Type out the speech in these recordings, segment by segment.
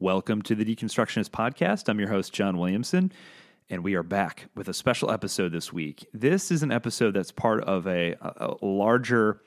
Welcome to the Deconstructionist Podcast. I'm your host, John Williamson, and we are back with a special episode this week. This is an episode that's part of a, a larger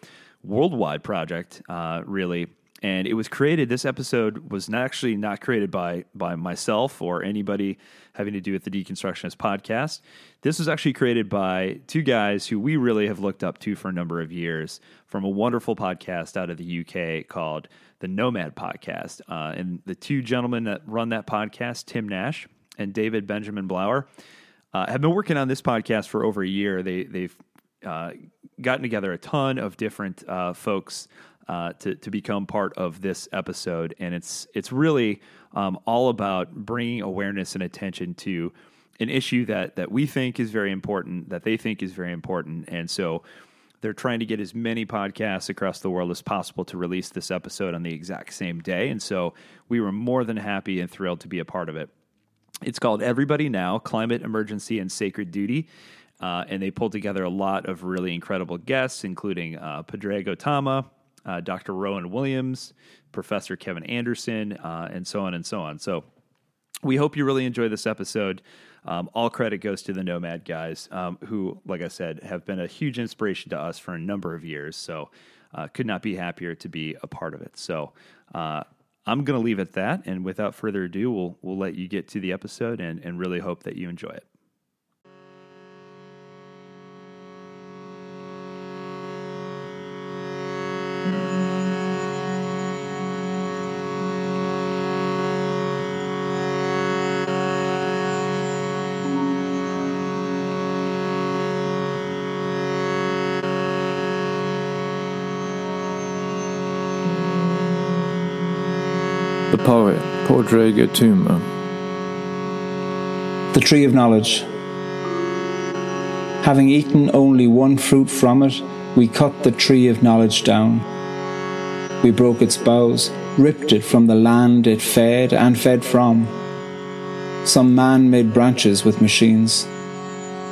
worldwide project, uh, really. And it was created. This episode was not actually not created by by myself or anybody having to do with the Deconstructionist podcast. This was actually created by two guys who we really have looked up to for a number of years from a wonderful podcast out of the UK called the Nomad Podcast. Uh, and the two gentlemen that run that podcast, Tim Nash and David Benjamin Blower, uh, have been working on this podcast for over a year. They, they've uh, gotten together a ton of different uh, folks uh, to, to become part of this episode. And it's, it's really um, all about bringing awareness and attention to an issue that, that we think is very important, that they think is very important. And so they're trying to get as many podcasts across the world as possible to release this episode on the exact same day. And so we were more than happy and thrilled to be a part of it. It's called Everybody Now Climate Emergency and Sacred Duty. Uh, and they pulled together a lot of really incredible guests, including uh, Padraig Tuama, uh, Dr. Rowan Williams, Professor Kevin Anderson, uh, and so on and so on. So we hope you really enjoy this episode. Um, all credit goes to the Nomad guys, um, who, like I said, have been a huge inspiration to us for a number of years. So, uh, could not be happier to be a part of it. So, uh, I'm going to leave it at that. And without further ado, we'll, we'll let you get to the episode and, and really hope that you enjoy it. Tuama. The tree of knowledge. Having eaten only one fruit from it, we cut the tree of knowledge down. We broke its boughs, ripped it from the land it fed and fed from. Some man made branches with machines.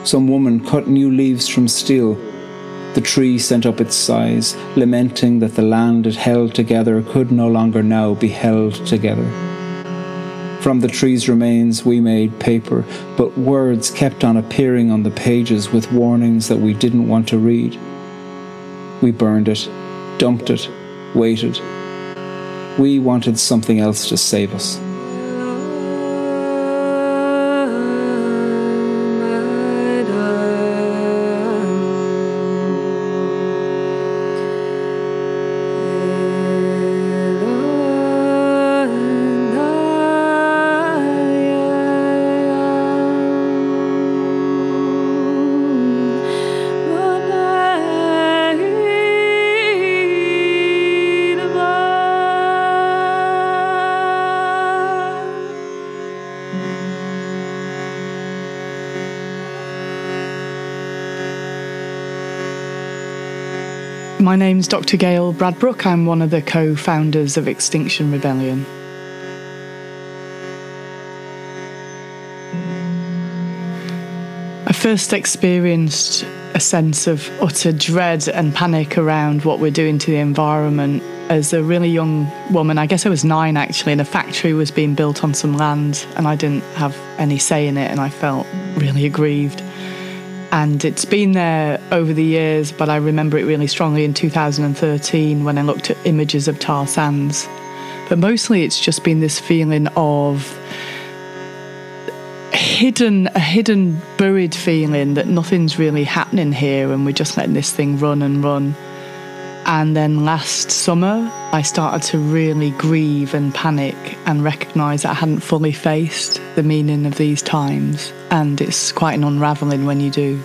Some woman cut new leaves from steel the tree sent up its sighs, lamenting that the land it held together could no longer now be held together. From the tree's remains we made paper, but words kept on appearing on the pages with warnings that we didn't want to read. We burned it, dumped it, waited. We wanted something else to save us. My name's Dr. Gail Bradbrook. I'm one of the co founders of Extinction Rebellion. I first experienced a sense of utter dread and panic around what we're doing to the environment as a really young woman. I guess I was nine actually, and a factory was being built on some land, and I didn't have any say in it, and I felt really aggrieved. And it's been there over the years, but I remember it really strongly in 2013 when I looked at images of tar sands. But mostly it's just been this feeling of hidden a hidden buried feeling that nothing's really happening here and we're just letting this thing run and run and then last summer, I started to really grieve and panic and recognise that I hadn't fully faced the meaning of these times. And it's quite an unravelling when you do.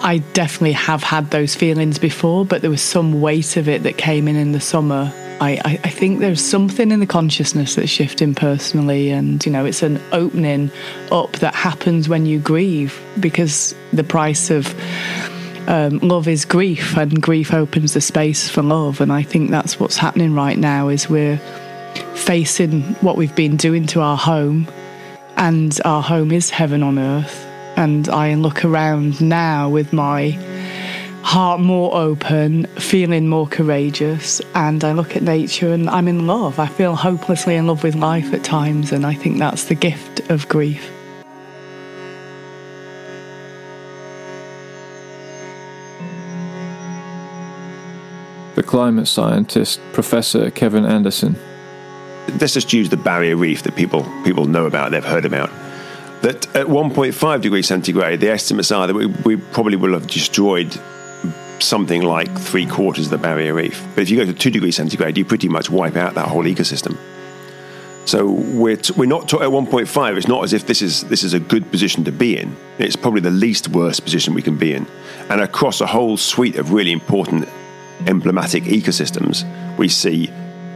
I definitely have had those feelings before, but there was some weight of it that came in in the summer. I, I, I think there's something in the consciousness that's shifting personally, and you know, it's an opening up that happens when you grieve because the price of um, love is grief, and grief opens the space for love. And I think that's what's happening right now is we're facing what we've been doing to our home, and our home is heaven on earth. And I look around now with my heart more open, feeling more courageous, and I look at nature and I'm in love. I feel hopelessly in love with life at times, and I think that's the gift of grief. The climate scientist, Professor Kevin Anderson. Let's just use the barrier reef that people people know about, they've heard about. That at 1.5 degrees centigrade, the estimates are that we, we probably will have destroyed something like three quarters of the barrier reef. But if you go to 2 degrees centigrade, you pretty much wipe out that whole ecosystem. So we're, t- we're not t- at 1.5. It's not as if this is this is a good position to be in. It's probably the least worst position we can be in. And across a whole suite of really important emblematic ecosystems, we see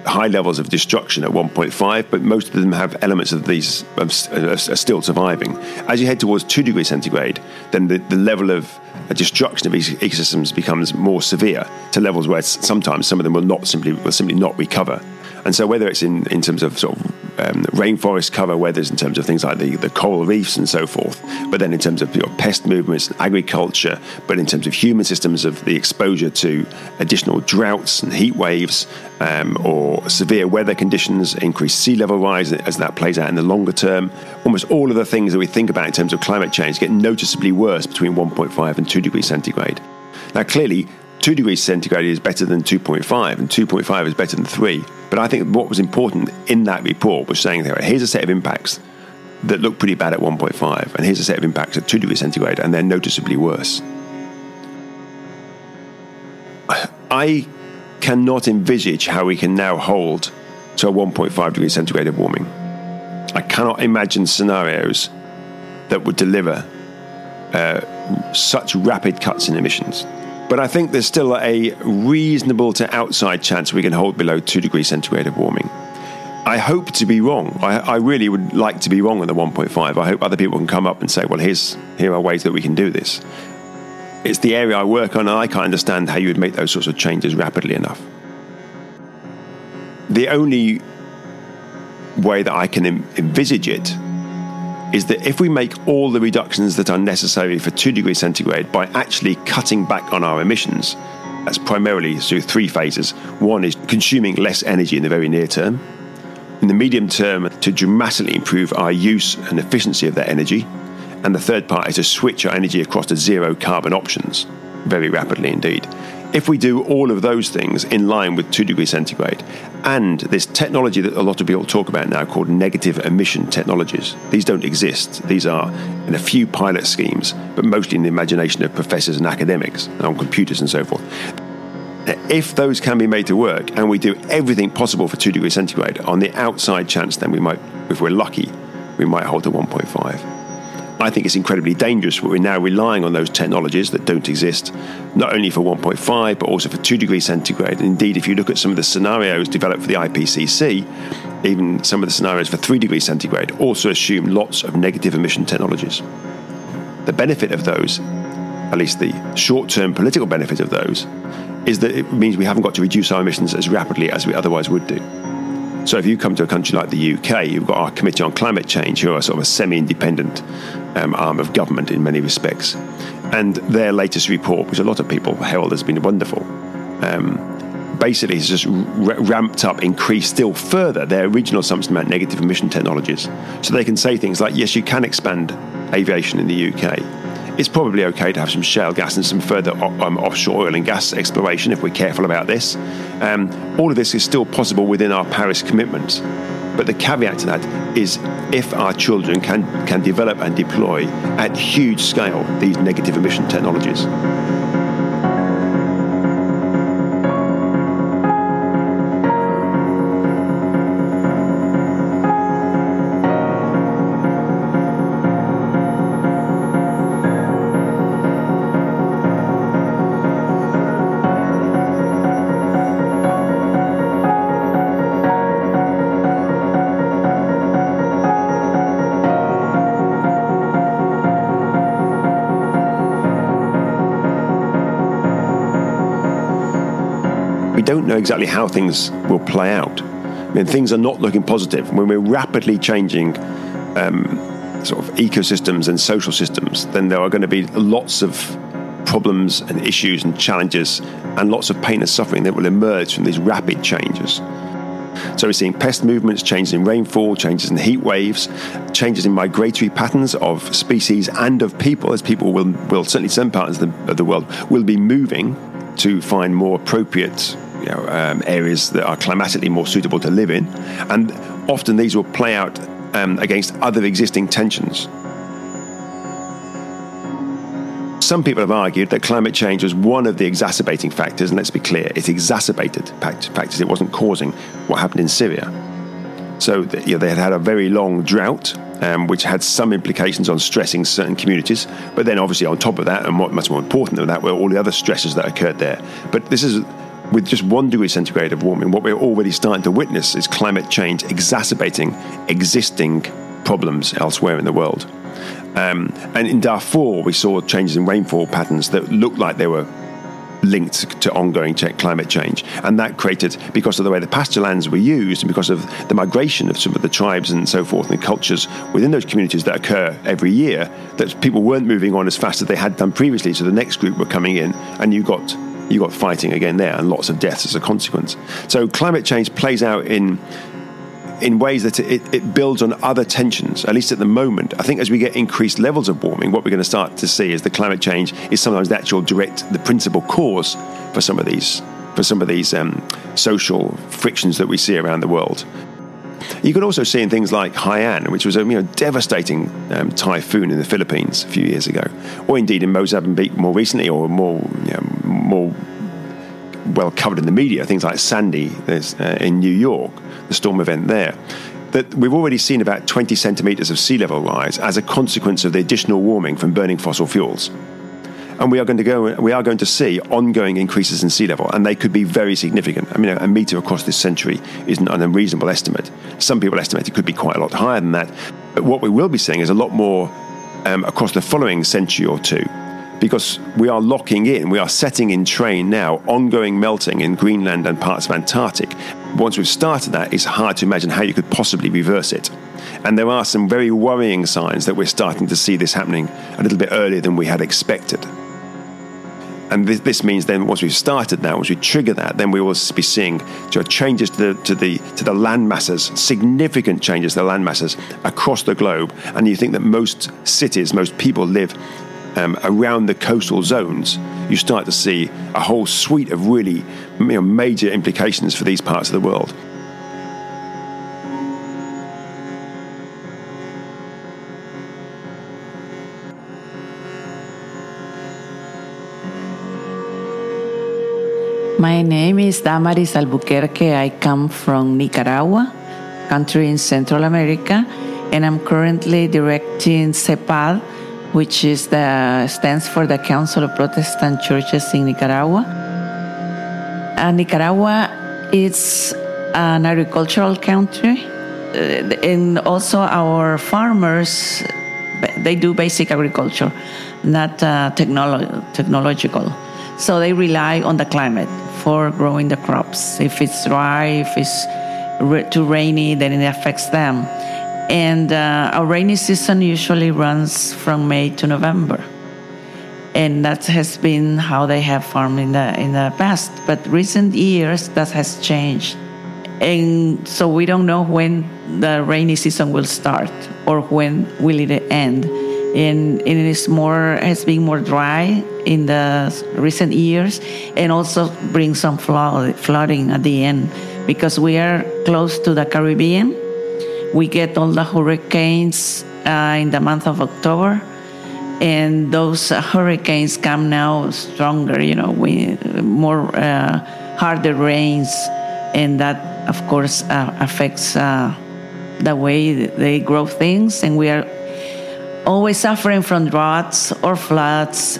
high levels of destruction at 1.5, but most of them have elements of these uh, are still surviving. As you head towards 2 degrees centigrade, then the, the level of uh, destruction of these ecosystems becomes more severe to levels where sometimes some of them will not simply will simply not recover. And so, whether it's in, in terms of sort of um, rainforest cover, whether it's in terms of things like the, the coral reefs and so forth, but then in terms of your pest movements, and agriculture, but in terms of human systems, of the exposure to additional droughts and heat waves, um, or severe weather conditions, increased sea level rise as that plays out in the longer term, almost all of the things that we think about in terms of climate change get noticeably worse between 1.5 and 2 degrees centigrade. Now, clearly, 2 degrees centigrade is better than 2.5, and 2.5 is better than 3. But I think what was important in that report was saying here's a set of impacts that look pretty bad at 1.5, and here's a set of impacts at 2 degrees centigrade, and they're noticeably worse. I cannot envisage how we can now hold to a 1.5 degrees centigrade of warming. I cannot imagine scenarios that would deliver uh, such rapid cuts in emissions. But I think there's still a reasonable to outside chance we can hold below 2 degrees centigrade of warming. I hope to be wrong. I, I, really would like to be wrong on the 1.5. I hope other people can come up and say, well, here's, here are ways that we can do this. It's the area I work on, and I can't understand how you would make those sorts of changes rapidly enough. The only way that I can envisage it is that if we make all the reductions that are necessary for 2 degrees centigrade by actually cutting back on our emissions, that's primarily through three phases. One is consuming less energy in the very near term, in the medium term, to dramatically improve our use and efficiency of that energy, and the third part is to switch our energy across to zero carbon options. Very rapidly indeed if we do all of those things in line with 2 degrees centigrade and this technology that a lot of people talk about now called negative emission technologies, these don't exist. These are in a few pilot schemes, but mostly in the imagination of professors and academics on computers and so forth. If those can be made to work and we do everything possible for 2 degrees centigrade, on the outside chance, then we might, if we're lucky, we might hold to 1.5. I think it's incredibly dangerous. We're now relying on those technologies that don't exist, not only for 1.5, but also for 2 degrees centigrade. And indeed, if you look at some of the scenarios developed for the IPCC, even some of the scenarios for 3 degrees centigrade also assume lots of negative emission technologies. The benefit of those, at least the short term political benefit of those, is that it means we haven't got to reduce our emissions as rapidly as we otherwise would do. So if you come to a country like the UK, you've got our Committee on Climate Change, who are sort of a semi-independent um, arm of government in many respects, and their latest report, which a lot of people herald has been wonderful. Um, basically has just ramped up, increased still further their original assumption about negative emission technologies. So they can say things like, yes, you can expand aviation in the UK it's probably okay to have some shale gas and some further um, offshore oil and gas exploration if we're careful about this. Um, all of this is still possible within our Paris commitments. But the caveat to that is if our children can, can develop and deploy at huge scale these negative emission technologies. Know exactly how things will play out. I mean, things are not looking positive. When we're rapidly changing um, sort of ecosystems and social systems, then there are going to be lots of problems and issues and challenges and lots of pain and suffering that will emerge from these rapid changes. So we're seeing pest movements, changes in rainfall, changes in heat waves, changes in migratory patterns of species and of people, as people will, will certainly some parts of the, of the world will be moving to find more appropriate you know, um, areas that are climatically more suitable to live in. And often these will play out um, against other existing tensions. Some people have argued that climate change was one of the exacerbating factors, and let's be clear, it exacerbated factors. It wasn't causing what happened in Syria. So you know, they had had a very long drought, um, which had some implications on stressing certain communities. But then, obviously, on top of that, and what much more important than that, were all the other stresses that occurred there. But this is with just one degree centigrade of warming. What we're already starting to witness is climate change exacerbating existing problems elsewhere in the world. Um, and in Darfur, we saw changes in rainfall patterns that looked like they were linked to ongoing climate change. And that created, because of the way the pasture lands were used and because of the migration of some of the tribes and so forth and cultures within those communities that occur every year, that people weren't moving on as fast as they had done previously. So the next group were coming in, and you got you got fighting again there and lots of deaths as a consequence. So climate change plays out in in ways that it, it, builds on other tensions, at least at the moment. I think as we get increased levels of warming, what we're going to start to see is the climate change is sometimes the actual direct, the principal cause for some of these, for some of these um, social frictions that we see around the world. You can also see in things like Haiyan, which was a you know, devastating um, typhoon in the Philippines a few years ago, or indeed in Mozambique more recently, or more you know, more well covered in the media, things like Sandy uh, in New York the storm event there, that we've already seen about 20 centimetres of sea level rise as a consequence of the additional warming from burning fossil fuels. And we are going to go. We are going to see ongoing increases in sea level, and they could be very significant. I mean, a metre across this century isn't an unreasonable estimate. Some people estimate it could be quite a lot higher than that. But what we will be seeing is a lot more um, across the following century or two because we are locking in, we are setting in train now ongoing melting in Greenland and parts of Antarctic. Once we've started that, it's hard to imagine how you could possibly reverse it. And there are some very worrying signs that we're starting to see this happening a little bit earlier than we had expected. And this, this means then, once we've started that, once we trigger that, then we will be seeing changes to the, to the to the land masses, significant changes to the land masses across the globe. And you think that most cities, most people live um, around the coastal zones, you start to see a whole suite of really you know, major implications for these parts of the world. My name is Damaris Albuquerque. I come from Nicaragua, country in Central America, and I'm currently directing CEPAD, which is the stands for the Council of Protestant Churches in Nicaragua. Uh, Nicaragua is an agricultural country, uh, and also our farmers they do basic agriculture, not uh, technolo- technological. So they rely on the climate growing the crops. If it's dry, if it's too rainy, then it affects them and uh, our rainy season usually runs from May to November. And that has been how they have farmed in the in the past. But recent years that has changed. And so we don't know when the rainy season will start or when will it end. And, and it is more has been more dry in the recent years and also brings some flood, flooding at the end because we are close to the Caribbean we get all the hurricanes uh, in the month of October, and those uh, hurricanes come now stronger. You know, we more uh, harder rains, and that of course uh, affects uh, the way they grow things, and we are always suffering from droughts or floods.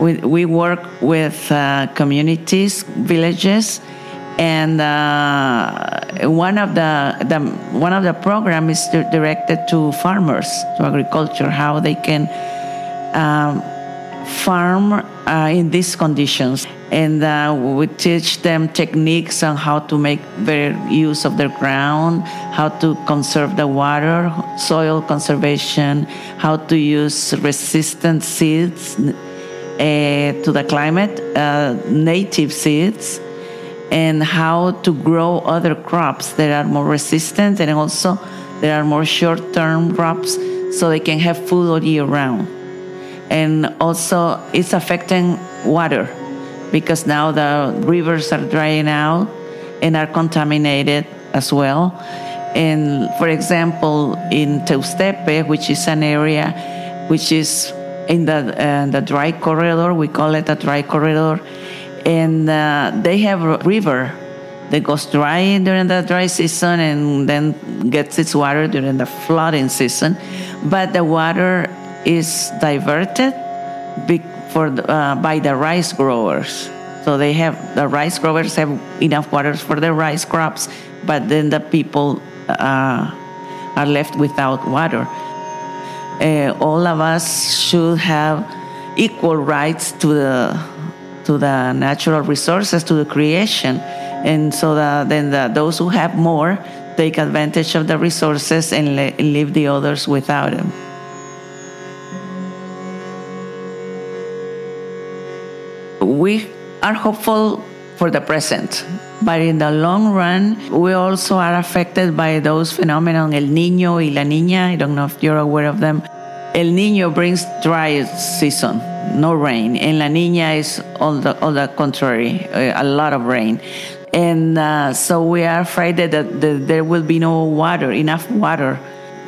We, we work with uh, communities, villages, and uh, one of the, the one of the program is directed to farmers to agriculture how they can um, farm uh, in these conditions and uh, we teach them techniques on how to make better use of their ground how to conserve the water soil conservation how to use resistant seeds to the climate, uh, native seeds, and how to grow other crops that are more resistant and also there are more short term crops so they can have food all year round. And also, it's affecting water because now the rivers are drying out and are contaminated as well. And for example, in Teustepe, which is an area which is in the, uh, the dry corridor, we call it a dry corridor, and uh, they have a river that goes dry during the dry season and then gets its water during the flooding season. But the water is diverted for the, uh, by the rice growers. So they have the rice growers have enough water for their rice crops, but then the people uh, are left without water. Uh, all of us should have equal rights to the to the natural resources, to the creation, and so that then the, those who have more take advantage of the resources and le- leave the others without them. We are hopeful for the present, but in the long run, we also are affected by those phenomena, El Nino y La Niña. I don't know if you're aware of them. El Nino brings dry season, no rain, and La Niña is all the, all the contrary, a lot of rain and uh, so we are afraid that, that, that, there will be no water, enough water.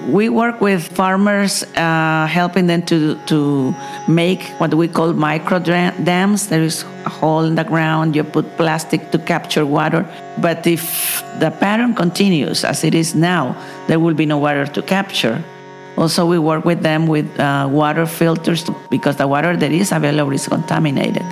We work with farmers, uh, helping them to to make what we call micro dams. There is a hole in the ground. You put plastic to capture water. But if the pattern continues as it is now, there will be no water to capture. Also, we work with them with uh, water filters because the water that is available is contaminated.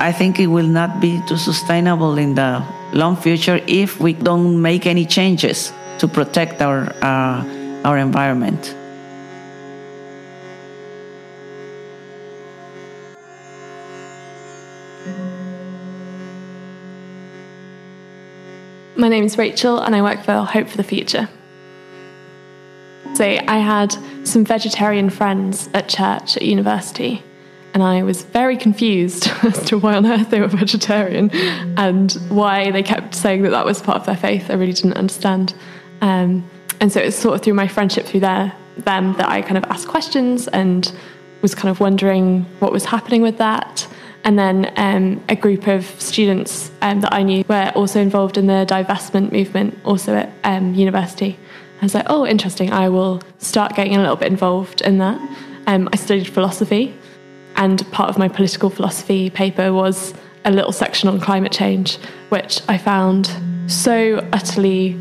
I think it will not be too sustainable in the long future if we don't make any changes to protect our, uh, our environment. My name is Rachel and I work for Hope for the Future. So I had some vegetarian friends at church at university and I was very confused as to why on earth they were vegetarian and why they kept saying that that was part of their faith. I really didn't understand. Um, and so it was sort of through my friendship through their, them that I kind of asked questions and was kind of wondering what was happening with that. And then um, a group of students um, that I knew were also involved in the divestment movement, also at um, university. I was like, oh, interesting. I will start getting a little bit involved in that. Um, I studied philosophy, and part of my political philosophy paper was a little section on climate change, which I found so utterly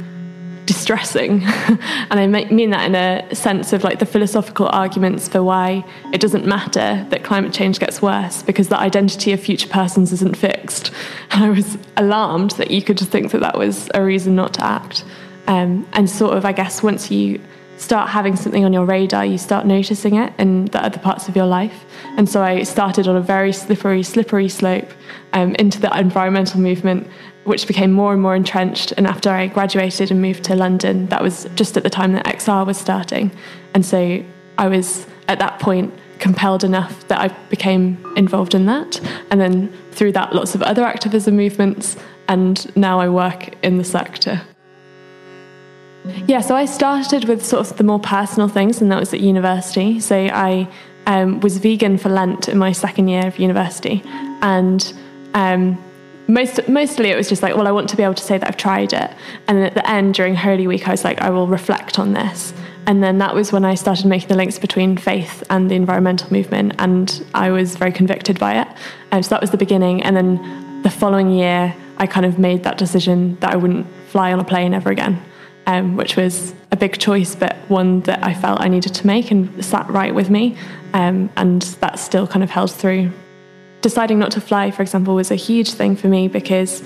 distressing. and I mean that in a sense of like the philosophical arguments for why it doesn't matter that climate change gets worse because the identity of future persons isn't fixed. And I was alarmed that you could just think that that was a reason not to act. Um, and sort of, I guess, once you start having something on your radar, you start noticing it in the other parts of your life. And so I started on a very slippery, slippery slope um, into the environmental movement, which became more and more entrenched. And after I graduated and moved to London, that was just at the time that XR was starting. And so I was at that point compelled enough that I became involved in that. And then through that, lots of other activism movements. And now I work in the sector. Yeah, so I started with sort of the more personal things, and that was at university. So I um, was vegan for Lent in my second year of university, and um, most mostly it was just like, well, I want to be able to say that I've tried it. And at the end, during Holy Week, I was like, I will reflect on this. And then that was when I started making the links between faith and the environmental movement, and I was very convicted by it. So that was the beginning. And then the following year, I kind of made that decision that I wouldn't fly on a plane ever again um, which was a big choice, but one that I felt I needed to make and sat right with me. Um, and that still kind of held through. Deciding not to fly, for example, was a huge thing for me because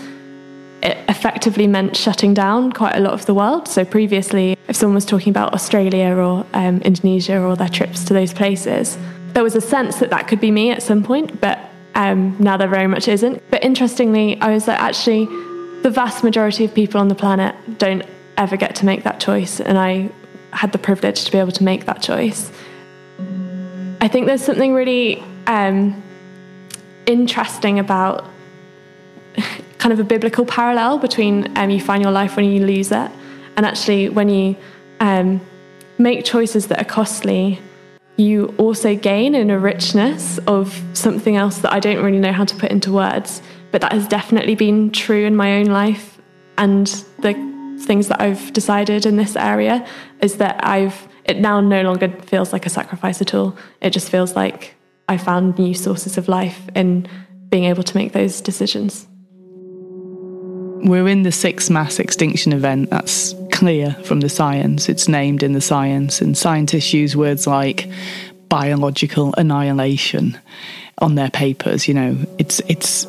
it effectively meant shutting down quite a lot of the world. So previously, if someone was talking about Australia or um, Indonesia or their trips to those places, there was a sense that that could be me at some point, but um, now there very much isn't. But interestingly, I was like, actually, the vast majority of people on the planet don't ever get to make that choice. And I had the privilege to be able to make that choice. I think there's something really um, interesting about kind of a biblical parallel between um, you find your life when you lose it, and actually when you um, make choices that are costly, you also gain in a richness of something else that I don't really know how to put into words. But that has definitely been true in my own life, and the things that I've decided in this area is that I've it now no longer feels like a sacrifice at all. It just feels like I found new sources of life in being able to make those decisions. We're in the sixth mass extinction event. That's clear from the science. It's named in the science, and scientists use words like biological annihilation on their papers. You know, it's it's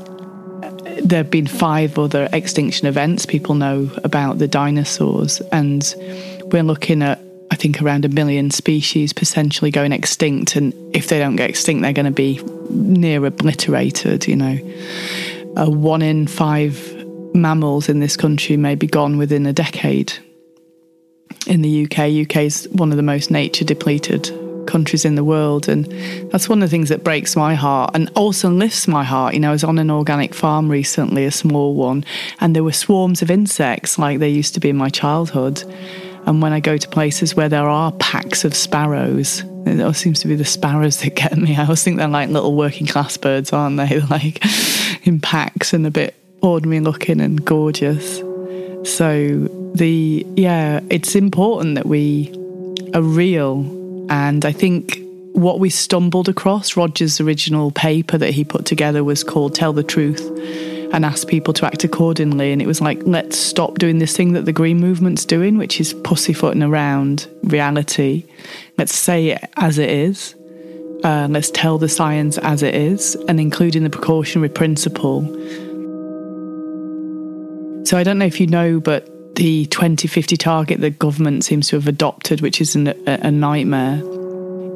there have been five other extinction events people know about the dinosaurs, and we're looking at I think around a million species potentially going extinct. And if they don't get extinct, they're going to be near obliterated, you know. Uh, one in five mammals in this country may be gone within a decade. In the UK, UK is one of the most nature depleted countries in the world. And that's one of the things that breaks my heart and also lifts my heart. You know, I was on an organic farm recently, a small one, and there were swarms of insects like there used to be in my childhood. And when I go to places where there are packs of sparrows, it always seems to be the sparrows that get me. I always think they're like little working class birds, aren't they? Like in packs and a bit ordinary looking and gorgeous. So the yeah, it's important that we are real. And I think what we stumbled across, Roger's original paper that he put together was called Tell the Truth and ask people to act accordingly. And it was like, let's stop doing this thing that the Green Movement's doing, which is pussyfooting around reality. Let's say it as it is. Uh, let's tell the science as it is, and including the precautionary principle. So I don't know if you know, but the 2050 target that government seems to have adopted, which is an, a, a nightmare,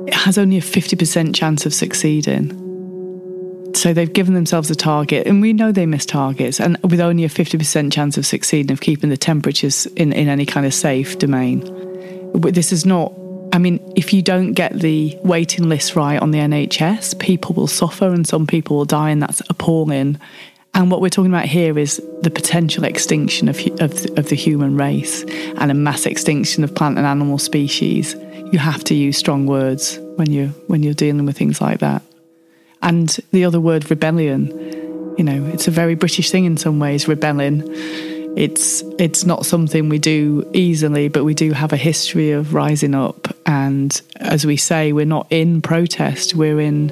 it has only a 50% chance of succeeding. So they've given themselves a target, and we know they miss targets, and with only a 50% chance of succeeding of keeping the temperatures in, in any kind of safe domain. This is not, I mean, if you don't get the waiting list right on the NHS, people will suffer and some people will die, and that's appalling. And what we're talking about here is the potential extinction of, of, of the human race and a mass extinction of plant and animal species. You have to use strong words when you when you're dealing with things like that. And the other word, rebellion, you know, it's a very British thing in some ways, rebelling. It's it's not something we do easily, but we do have a history of rising up. And as we say, we're not in protest, we're in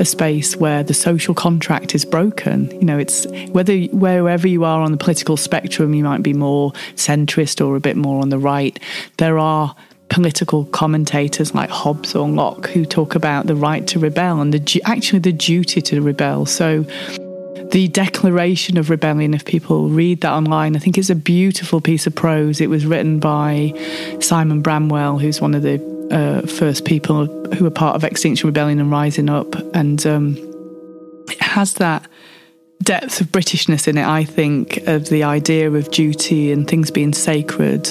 a space where the social contract is broken. You know, it's whether wherever you are on the political spectrum, you might be more centrist or a bit more on the right. There are political commentators like Hobbes or Locke who talk about the right to rebel and the actually the duty to rebel. So the Declaration of Rebellion, if people read that online, I think it's a beautiful piece of prose. It was written by Simon Bramwell, who's one of the uh, first people who were part of Extinction Rebellion and Rising Up, and um, it has that depth of Britishness in it. I think of the idea of duty and things being sacred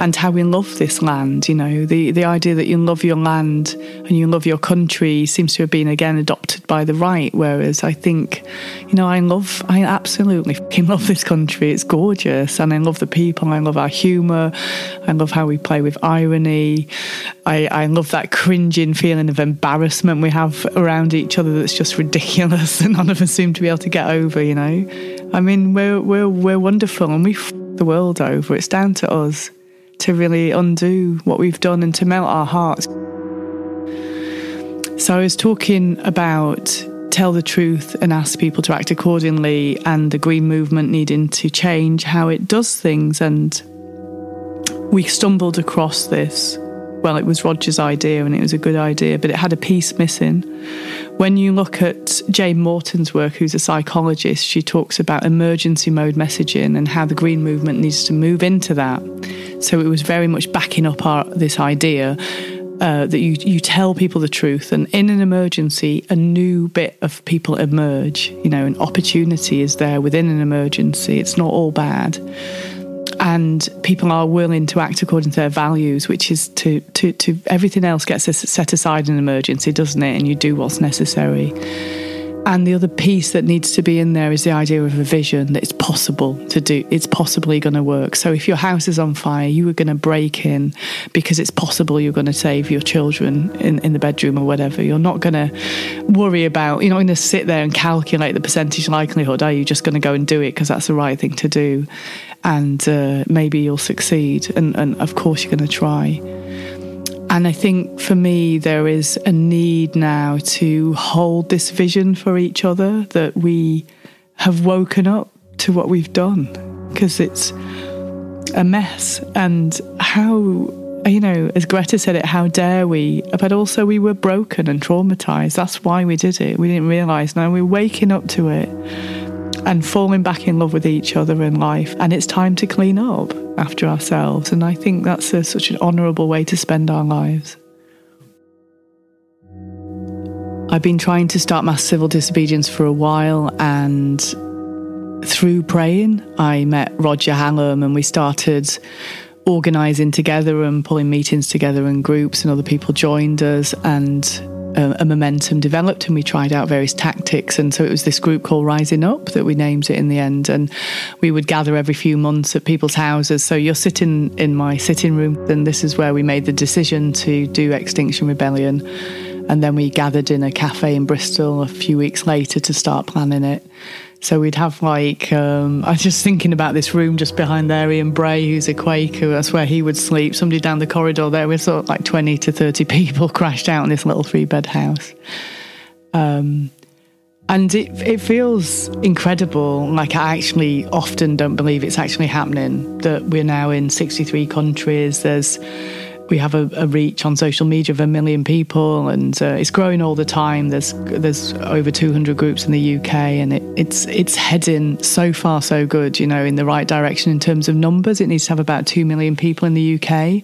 and how we love this land. You know, the, the idea that you love your land and you love your country seems to have been again adopted by the right. Whereas I think, you know, I love, I absolutely fucking love this country. It's gorgeous and I love the people. I love our humour. I love how we play with irony. I, I love that cringing feeling of embarrassment we have around each other that's just ridiculous and none of us seem to be able to get over, you know. I mean, we're, we're, we're wonderful and we f- the world over. It's down to us to really undo what we've done and to melt our hearts. So I was talking about tell the truth and ask people to act accordingly and the green movement needing to change how it does things. And we stumbled across this. Well it was roger's idea and it was a good idea but it had a piece missing when you look at jane morton's work who's a psychologist she talks about emergency mode messaging and how the green movement needs to move into that so it was very much backing up our, this idea uh, that you you tell people the truth, and in an emergency, a new bit of people emerge. You know, an opportunity is there within an emergency. It's not all bad, and people are willing to act according to their values, which is to to to everything else gets set aside in an emergency, doesn't it? And you do what's necessary. And the other piece that needs to be in there is the idea of a vision that it's possible to do, it's possibly going to work. So if your house is on fire, you are going to break in because it's possible you're going to save your children in, in the bedroom or whatever. You're not going to worry about, you're not going to sit there and calculate the percentage likelihood, are you? Just going to go and do it because that's the right thing to do. And uh, maybe you'll succeed. And, and of course, you're going to try. And I think for me, there is a need now to hold this vision for each other that we have woken up to what we've done because it's a mess. And how, you know, as Greta said it, how dare we? But also, we were broken and traumatized. That's why we did it. We didn't realize. Now we're waking up to it and falling back in love with each other in life. And it's time to clean up after ourselves. And I think that's a, such an honourable way to spend our lives. I've been trying to start mass civil disobedience for a while, and through praying, I met Roger Hallam and we started organising together and pulling meetings together in groups, and other people joined us. And a, a, momentum developed and we tried out various tactics. And so it was this group called Rising Up that we named it in the end. And we would gather every few months at people's houses. So you're sitting in my sitting room, and this is where we made the decision to do Extinction Rebellion. And then we gathered in a cafe in Bristol a few weeks later to start planning it. So we'd have like, um, I was just thinking about this room just behind there, Ian Bray, who's a Quaker, that's where he would sleep. Somebody down the corridor there, we sort of like 20 to 30 people crashed out in this little three bed house. Um, and it, it feels incredible. Like, I actually often don't believe it's actually happening, that we're now in 63 countries. There's we have a, a, reach on social media of a million people, and uh, it's growing all the time. There's there's over 200 groups in the UK, and it, it's it's heading so far so good. You know, in the right direction in terms of numbers. It needs to have about two million people in the UK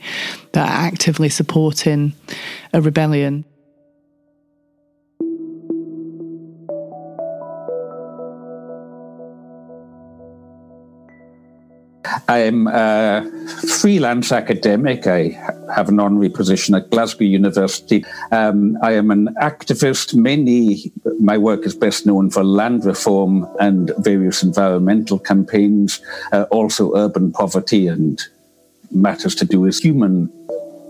that are actively supporting a rebellion. I'm a freelance academic. I have an honorary position at Glasgow University. Um, I am an activist. Mainly, my work is best known for land reform and various environmental campaigns, uh, also urban poverty and matters to do with human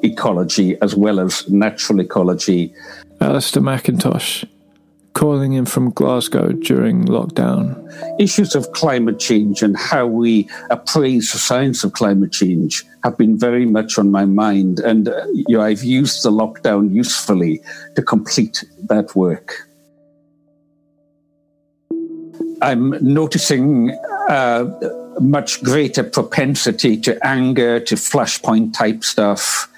ecology as well as natural ecology. Alastair McIntosh calling in from Glasgow during lockdown. Issues of climate change and how we appraise the science of climate change have been very much on my mind, and uh, you know, I've used the lockdown usefully to complete that work. I'm noticing uh, much greater propensity to anger, to flashpoint type stuff,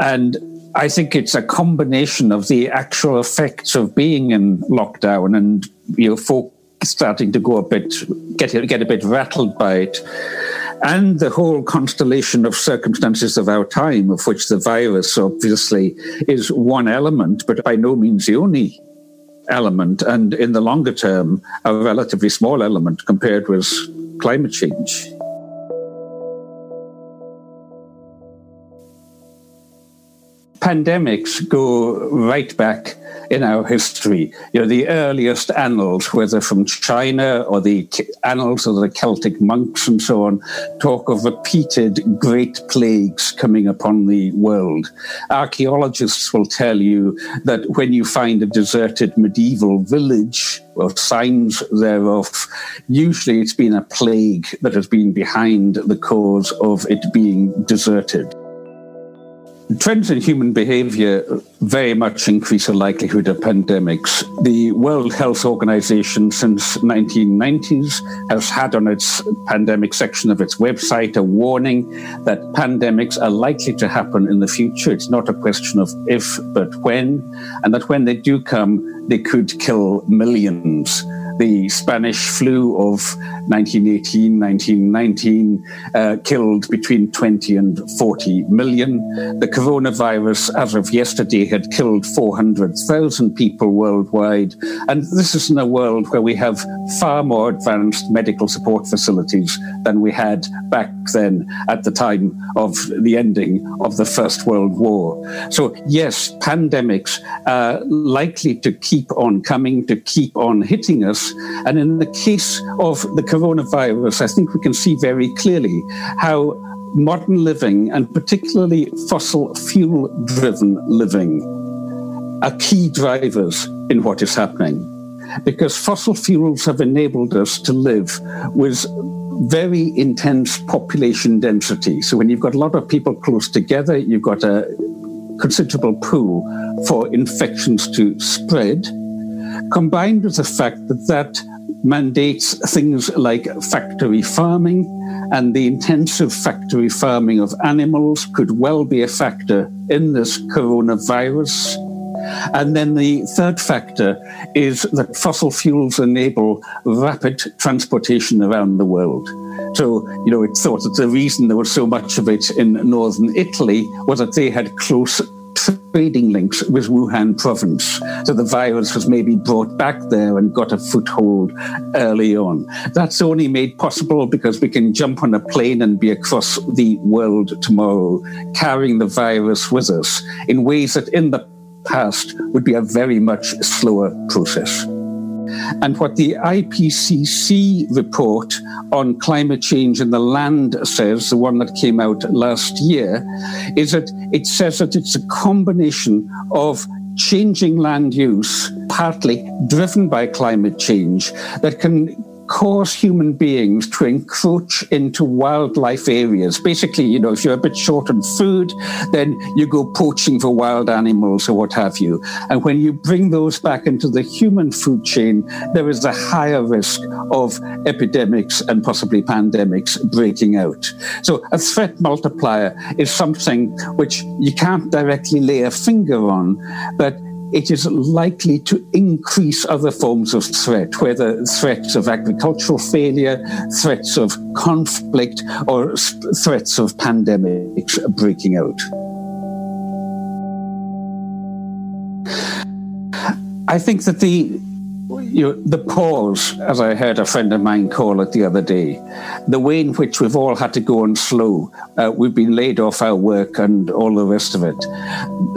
and I think it's a combination of the actual effects of being in lockdown and you know folk starting to go a bit get get a bit rattled by it, and the whole constellation of circumstances of our time, of which the virus obviously is one element, but by no means the only element, and in the longer term, a relatively small element compared with climate change. Pandemics go right back in our history. You know, the earliest annals, whether from China or the annals of the Celtic monks and so on, talk of repeated great plagues coming upon the world. Archaeologists will tell you that when you find a deserted medieval village, or signs thereof. Usually it's been a plague that has been behind the cause of it being deserted. Trends in human behavior very much increase the likelihood of pandemics. The World Health Organization since 1990s has had on its pandemic section of its website a warning that pandemics are likely to happen in the future. It's not a question of if, but when, and that when they do come, they could kill millions. The Spanish flu of 1918, 1919 uh, killed between 20 and 40 million. The coronavirus, as of yesterday, had killed 400,000 people worldwide. And this is in a world where we have far more advanced medical support facilities than we had back then at the time of the ending of the First World War. So, yes, pandemics are likely to keep on coming, to keep on hitting us. And in the case of the coronavirus, I think we can see very clearly how modern living and particularly fossil fuel driven living are key drivers in what is happening. Because fossil fuels have enabled us to live with very intense population density. So when you've got a lot of people close together, you've got a considerable pool for infections to spread, combined with the fact that that mandates things like factory farming, and the intensive factory farming of animals could well be a factor in this coronavirus. And then the third factor is that fossil fuels enable rapid transportation around the world. So, you know, it's thought that the reason there was so much of it in northern Italy was that they had close trading links with Wuhan province. So the virus was maybe brought back there and got a foothold early on. That's only made possible because we can jump on a plane and be across the world tomorrow, carrying the virus with us in ways that in the past would be a very much slower process. And what the IPCC report on climate change in the land says, the one that came out last year, is that it says that it's a combination of changing land use, partly driven by climate change, that can cause human beings to encroach into wildlife areas. Basically, you know, if you're a bit short on food, then you go poaching for wild animals or what have you. And when you bring those back into the human food chain, there is a higher risk of epidemics and possibly pandemics breaking out. So a threat multiplier is something which you can't directly lay a finger on, but it is likely to increase other forms of threat, whether threats of agricultural failure, threats of conflict, or threats of pandemics breaking out. I think that the you the pause, as I heard a friend of mine call it the other day, the way in which we've all had to go on slow, uh, we've been laid off our work and all the rest of it.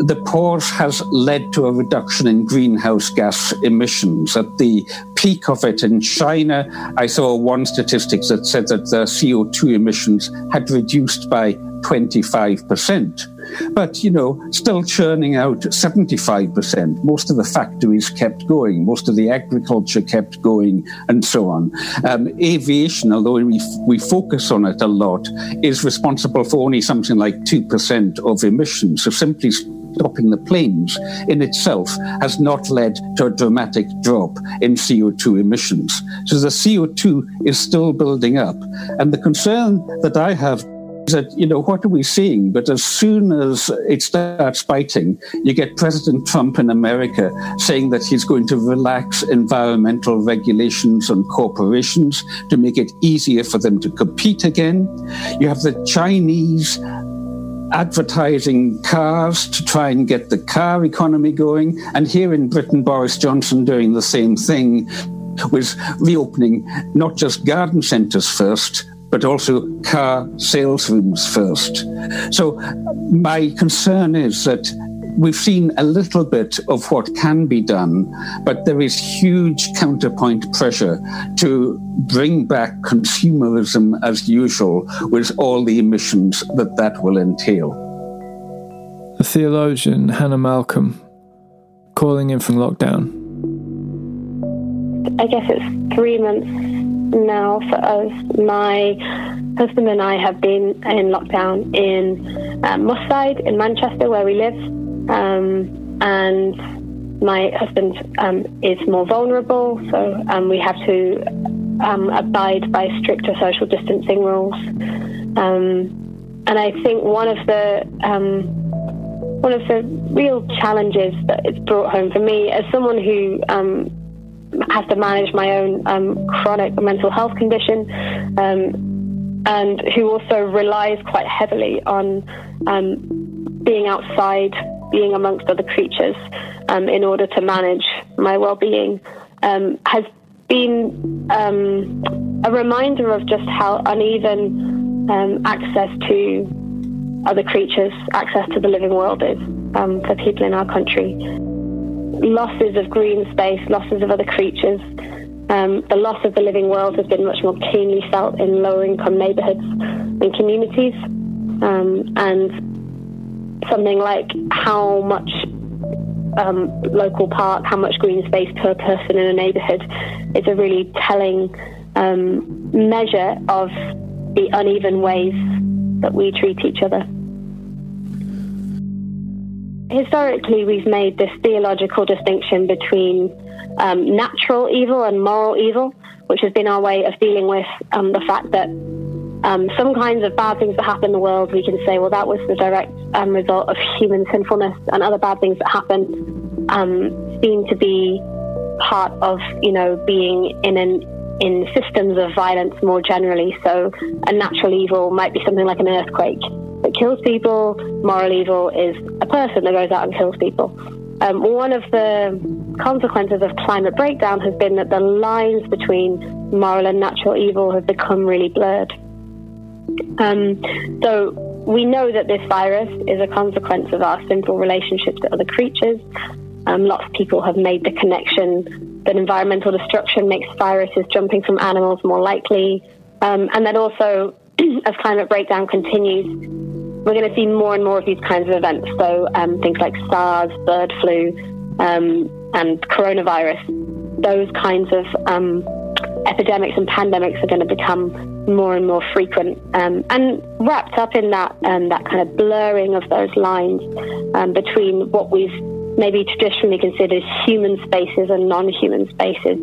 The pause has led to a reduction in greenhouse gas emissions. At the peak of it in China, I saw one statistic that said that the CO2 emissions had reduced by 25%. But, you know, still churning out 75%. Most of the factories kept going, most of the agriculture kept going, and so on. Um, aviation, although we, we focus on it a lot, is responsible for only something like 2% of emissions. So simply stopping the planes in itself has not led to a dramatic drop in CO2 emissions. So the CO2 is still building up. And the concern that I have that, you know, what are we seeing? But as soon as it starts biting, you get President Trump in America saying that he's going to relax environmental regulations on corporations to make it easier for them to compete again. You have the Chinese advertising cars to try and get the car economy going. And here in Britain, Boris Johnson doing the same thing with reopening not just garden centres first, but also car sales rooms first. So my concern is that we've seen a little bit of what can be done, but there is huge counterpoint pressure to bring back consumerism as usual with all the emissions that that will entail. The theologian Hannah Malcolm calling in from lockdown. I guess it's three months now for us. My husband and I have been in lockdown in um, Moorside in Manchester, where we live, um, and my husband um, is more vulnerable, so um, we have to um, abide by stricter social distancing rules. Um, and I think one of the one of the real challenges that it's brought home for me as someone who has to manage my own um, chronic mental health condition, um, and who also relies quite heavily on um, being outside, being amongst other creatures, um, in order to manage my well-being, um, has been a reminder of just how uneven access to other creatures, access to the living world is for people in our country losses of green space, losses of other creatures. Um, the loss of the living world has been much more keenly felt in lower income neighborhoods and communities. Um, and something like how much um, local park, how much green space per person in a neighborhood is a really telling um, measure of the uneven ways that we treat each other. Historically, we've made this theological distinction between um, natural evil and moral evil, which has been our way of dealing with um, the fact that um, some kinds of bad things that happen in the world, we can say, well, that was the direct um, result of human sinfulness, and other bad things that happen um, seem to be part of, you know, being in an in systems of violence more generally. So, a natural evil might be something like an earthquake that kills people. Moral evil is a person that goes out and kills people. Um, one of the consequences of climate breakdown has been that the lines between moral and natural evil have become really blurred. Um, so we know that this virus is a consequence of our sinful relationships to other creatures. Um, lots of people have made the connection that environmental destruction makes viruses jumping from animals more likely, um, and that also, as climate breakdown continues, we're going to see more and more of these kinds of events. So um, things like SARS, bird flu, um, and coronavirus, those kinds of um, epidemics and pandemics are going to become more and more frequent. Um, and wrapped up in that, um, that kind of blurring of those lines um, between what we've maybe traditionally considered human spaces and non-human spaces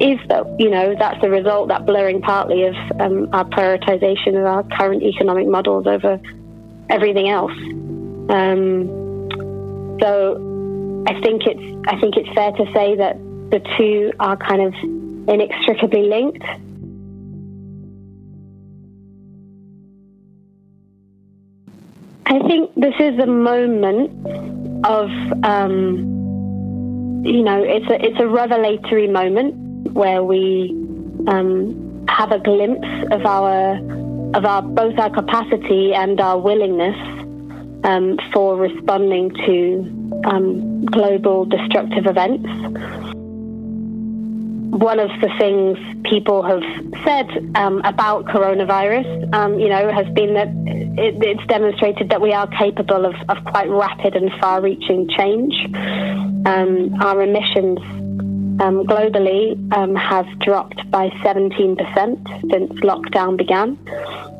is that you know that's the result that blurring partly of um, our prioritization of our current economic models over everything else. Um, so I think it's I think it's fair to say that the two are kind of inextricably linked. I think this is a moment of, um, you know, it's a it's a revelatory moment where we um, have a glimpse of our of our both our capacity and our willingness um, for responding to um, global destructive events. One of the things people have said um, about coronavirus, um, you know, has been that it, it's demonstrated that we are capable of, of quite rapid and far-reaching change. Um, our emissions um, globally um, have dropped by 17% since lockdown began.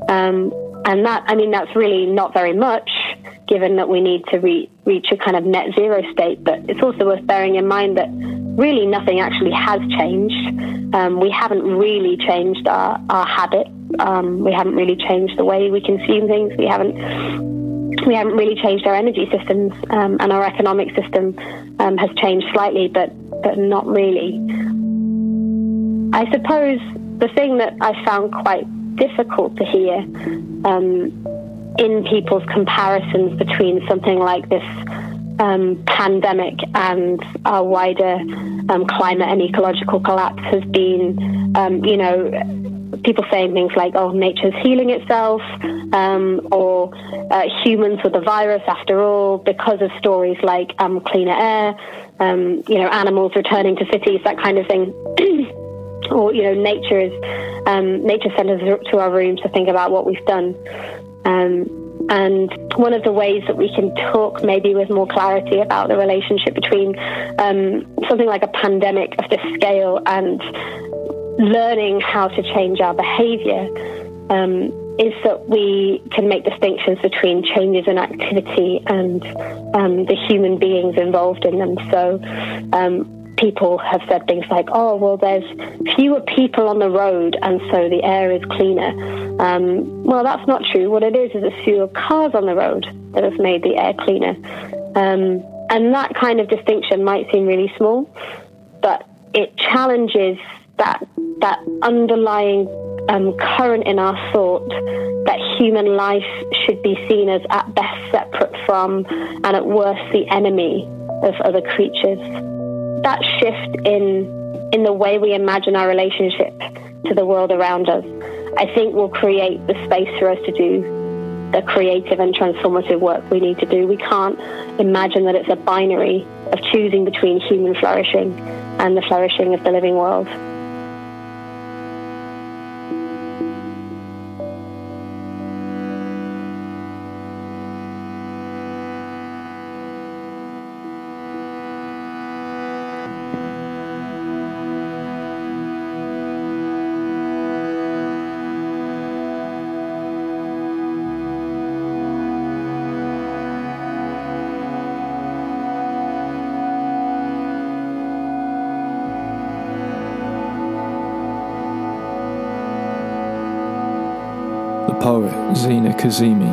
Um, and that, I mean, that's really not very much given that we need to re- reach a kind of net zero state. But it's also worth bearing in mind that really nothing actually has changed. Um, we haven't really changed our, our habit. Um, we haven't really changed the way we consume things. We haven't we haven't really changed our energy systems um, and our economic system um, has changed slightly, but but not really. I suppose the thing that I found quite difficult to hear um, in people's comparisons between something like this um, pandemic and our wider um, climate and ecological collapse has been, um, you know, people saying things like, oh, nature's healing itself, um, or uh, humans with the virus after all, because of stories like um, cleaner air, um, you know, animals returning to cities, that kind of thing. or, you know, nature is, um, nature sent us to our rooms to think about what we've done. Um, and one of the ways that we can talk maybe with more clarity about the relationship between um, something like a pandemic of this scale and learning how to change our behavior um, is that we can make distinctions between changes in activity and um, the human beings involved in them. So um, people have said things like, oh, well, there's fewer people on the road and so the air is cleaner. Um, well, that's not true. What it is is there's fewer cars on the road that have made the air cleaner. Um, and that kind of distinction might seem really small, but it challenges that that underlying um, current in our thought that human life should be seen as at best separate from and at worst the enemy of other creatures. That shift in in the way we imagine our relationship to the world around us, I think will create the space for us to do the creative and transformative work we need to do. We can't imagine that it's a binary of choosing between human flourishing and the flourishing of the living world. Poet Zena Kazeme.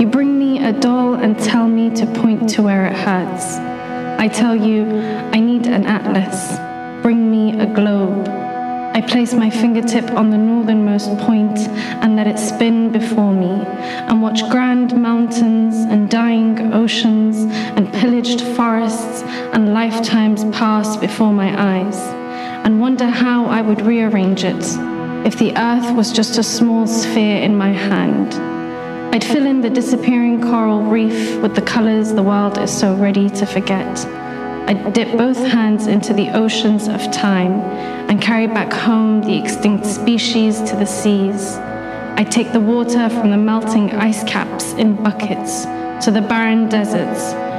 You bring me a doll and tell me to point to where it hurts. I tell you, I need an atlas. Bring me a globe. I place my fingertip on the northernmost point and let it spin before me, and watch grand mountains and dying oceans and pillaged forests and lifetimes pass before my eyes, and wonder how I would rearrange it if the earth was just a small sphere in my hand. I'd fill in the disappearing coral reef with the colors the world is so ready to forget. I'd dip both hands into the oceans of time and carry back home the extinct species to the seas. I'd take the water from the melting ice caps in buckets to the barren deserts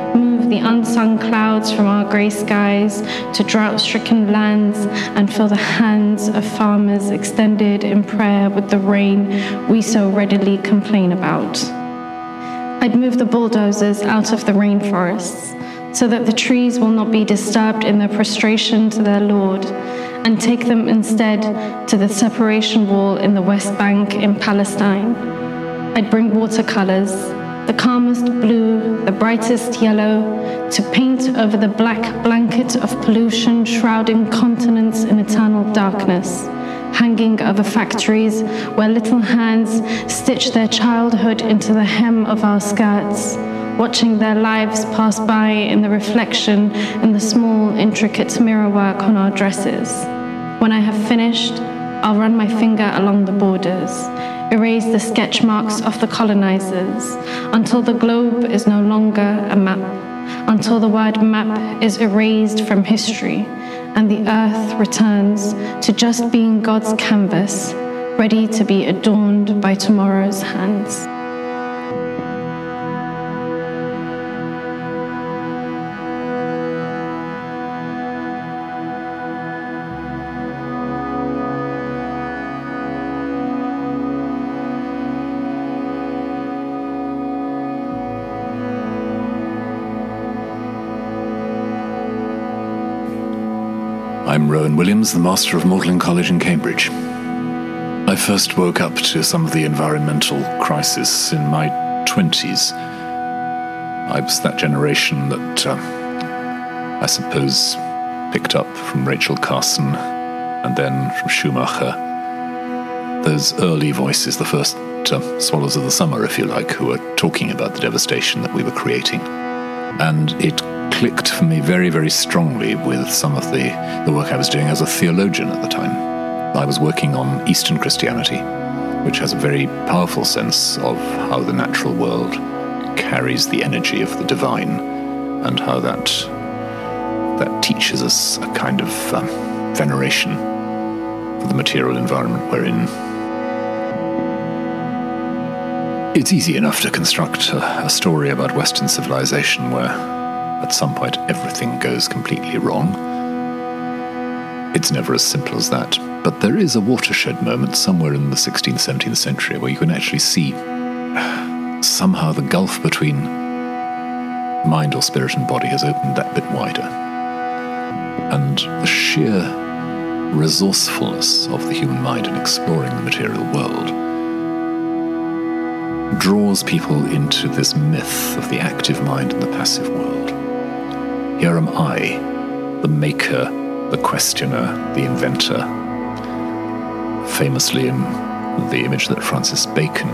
the unsung clouds from our grey skies to drought stricken lands, and fill the hands of farmers extended in prayer with the rain we so readily complain about. I'd move the bulldozers out of the rainforests so that the trees will not be disturbed in their prostration to their Lord, and take them instead to the separation wall in the West Bank in Palestine. I'd bring watercolors the calmest blue, the brightest yellow, to paint over the black blanket of pollution shrouding continents in eternal darkness, hanging over factories where little hands stitch their childhood into the hem of our skirts, watching their lives pass by in the reflection in the small, intricate mirror work on our dresses. When I have finished, I'll run my finger along the borders erase the sketch marks of the colonizers until the globe is no longer a map, until the word map is erased from history and the earth returns to just being God's canvas, ready to be adorned by tomorrow's hands. I'm Rowan Williams, the Master of Magdalene College in Cambridge. I first woke up to some of the environmental crisis in my 20s. I was that generation that uh, I suppose picked up from Rachel Carson and then from Schumacher. Those early voices, the first uh, swallows of the summer, if you like, who were talking about the devastation that we were creating. And it clicked for me very, very strongly with some of the, the work I was doing as a theologian at the time. I was working on Eastern Christianity, which has a very powerful sense of how the natural world carries the energy of the divine and how that that teaches us a kind of um, veneration for the material environment we're in. It's easy enough to construct a, a story about Western civilization where at some point everything goes completely wrong. It's never as simple as that. But there is a watershed moment somewhere in the 16th, 17th century where you can actually see somehow the gulf between mind or spirit and body has opened that bit wider. And the sheer resourcefulness of the human mind in exploring the material world draws people into this myth of the active mind and the passive world. Here am I, the maker, the questioner, the inventor. Famously, in the image that Francis Bacon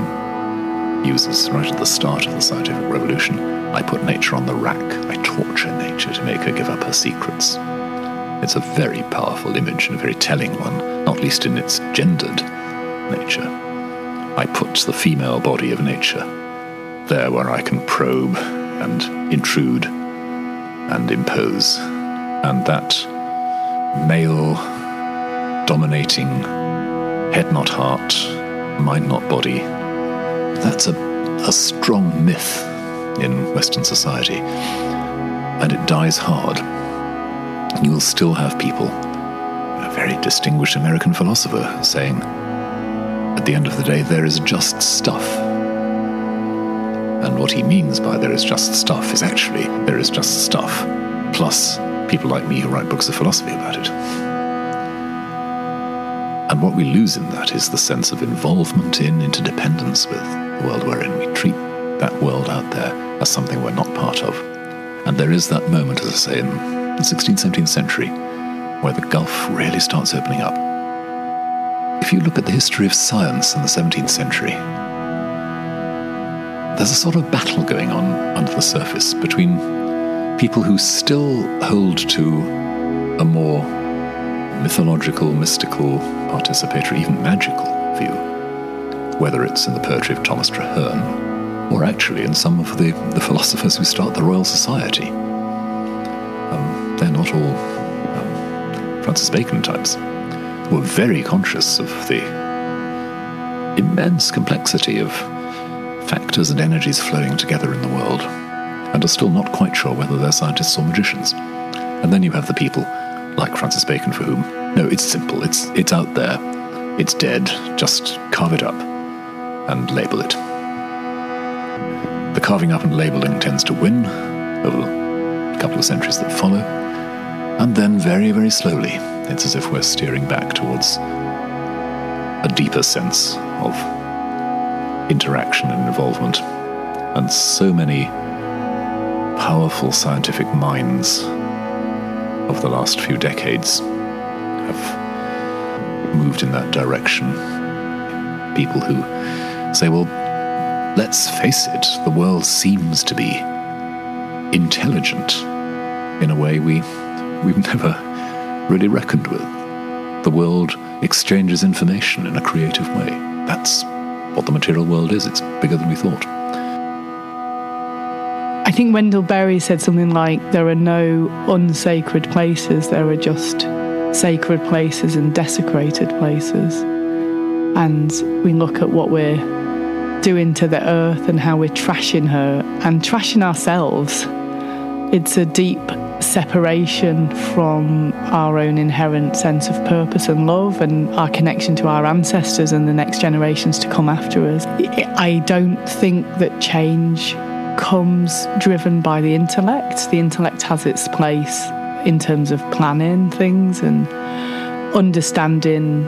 uses right at the start of the scientific revolution, I put nature on the rack. I torture nature to make her give up her secrets. It's a very powerful image and a very telling one, not least in its gendered nature. I put the female body of nature there where I can probe and intrude and impose. And that male dominating head not heart, mind not body, that's a, a strong myth in Western society. And it dies hard. You will still have people, a very distinguished American philosopher, saying, at the end of the day, there is just stuff. What he means by there is just stuff is actually there is just stuff, plus people like me who write books of philosophy about it. And what we lose in that is the sense of involvement in, interdependence with the world we're. We treat that world out there as something we're not part of. And there is that moment, as I say, in the 16th, 17th century, where the gulf really starts opening up. If you look at the history of science in the 17th century, there's a sort of battle going on under the surface between people who still hold to a more mythological, mystical, participatory, even magical view, whether it's in the poetry of Thomas Traherne or actually in some of the, the philosophers who start the Royal Society. Um, they're not all um, Francis Bacon types who are very conscious of the immense complexity of factors and energies flowing together in the world, and are still not quite sure whether they're scientists or magicians. And then you have the people like Francis Bacon for whom, no, it's simple, it's, it's out there, it's dead, just carve it up and label it. The carving up and labeling tends to win over a couple of centuries that follow, and then very, very slowly, it's as if we're steering back towards a deeper sense of interaction and involvement. And so many powerful scientific minds of the last few decades have moved in that direction. People who say, well, let's face it, the world seems to be intelligent in a way we, we've never really reckoned with. The world exchanges information in a creative way. That's what the material world is. It's bigger than we thought. I think Wendell Berry said something like, There are no unsacred places, there are just sacred places and desecrated places. And we look at what we're doing to the earth and how we're trashing her and trashing ourselves. It's a deep separation from our own inherent sense of purpose and love and our connection to our ancestors and the next generations to come after us. I don't think that change comes driven by the intellect. The intellect has its place in terms of planning things and understanding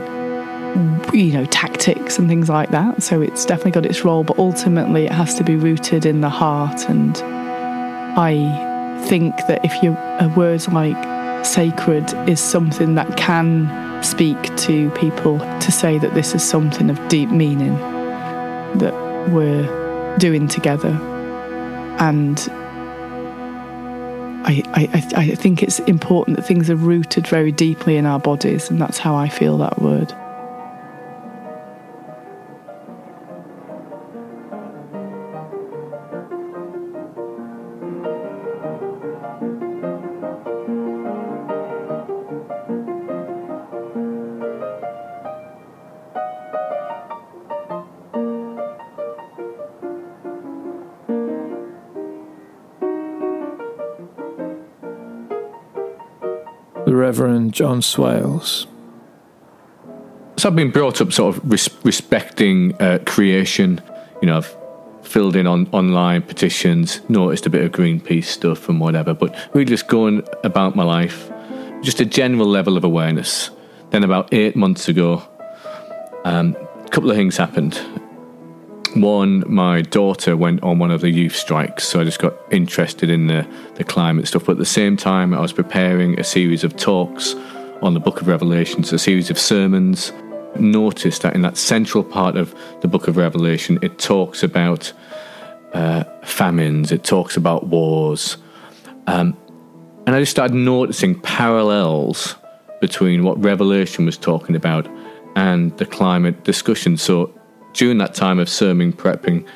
you know tactics and things like that so it's definitely got its role but ultimately it has to be rooted in the heart and i think that if you a words like sacred is something that can speak to people to say that this is something of deep meaning that we're doing together and I, I, I think it's important that things are rooted very deeply in our bodies, and that's how I feel that word. John Swales. So I've been brought up sort of res- respecting uh, creation. You know, I've filled in on online petitions, noticed a bit of Greenpeace stuff and whatever, but really just going about my life, just a general level of awareness. Then about eight months ago, um, a couple of things happened. One, my daughter went on one of the youth strikes, so I just got interested in the, the climate stuff. But at the same time, I was preparing a series of talks on the book of Revelations, a series of sermons. Notice that in that central part of the book of Revelation, it talks about uh, famines, it talks about wars. Um, and I just started noticing parallels between what Revelation was talking about and the climate discussion. So during that time of sermon prepping,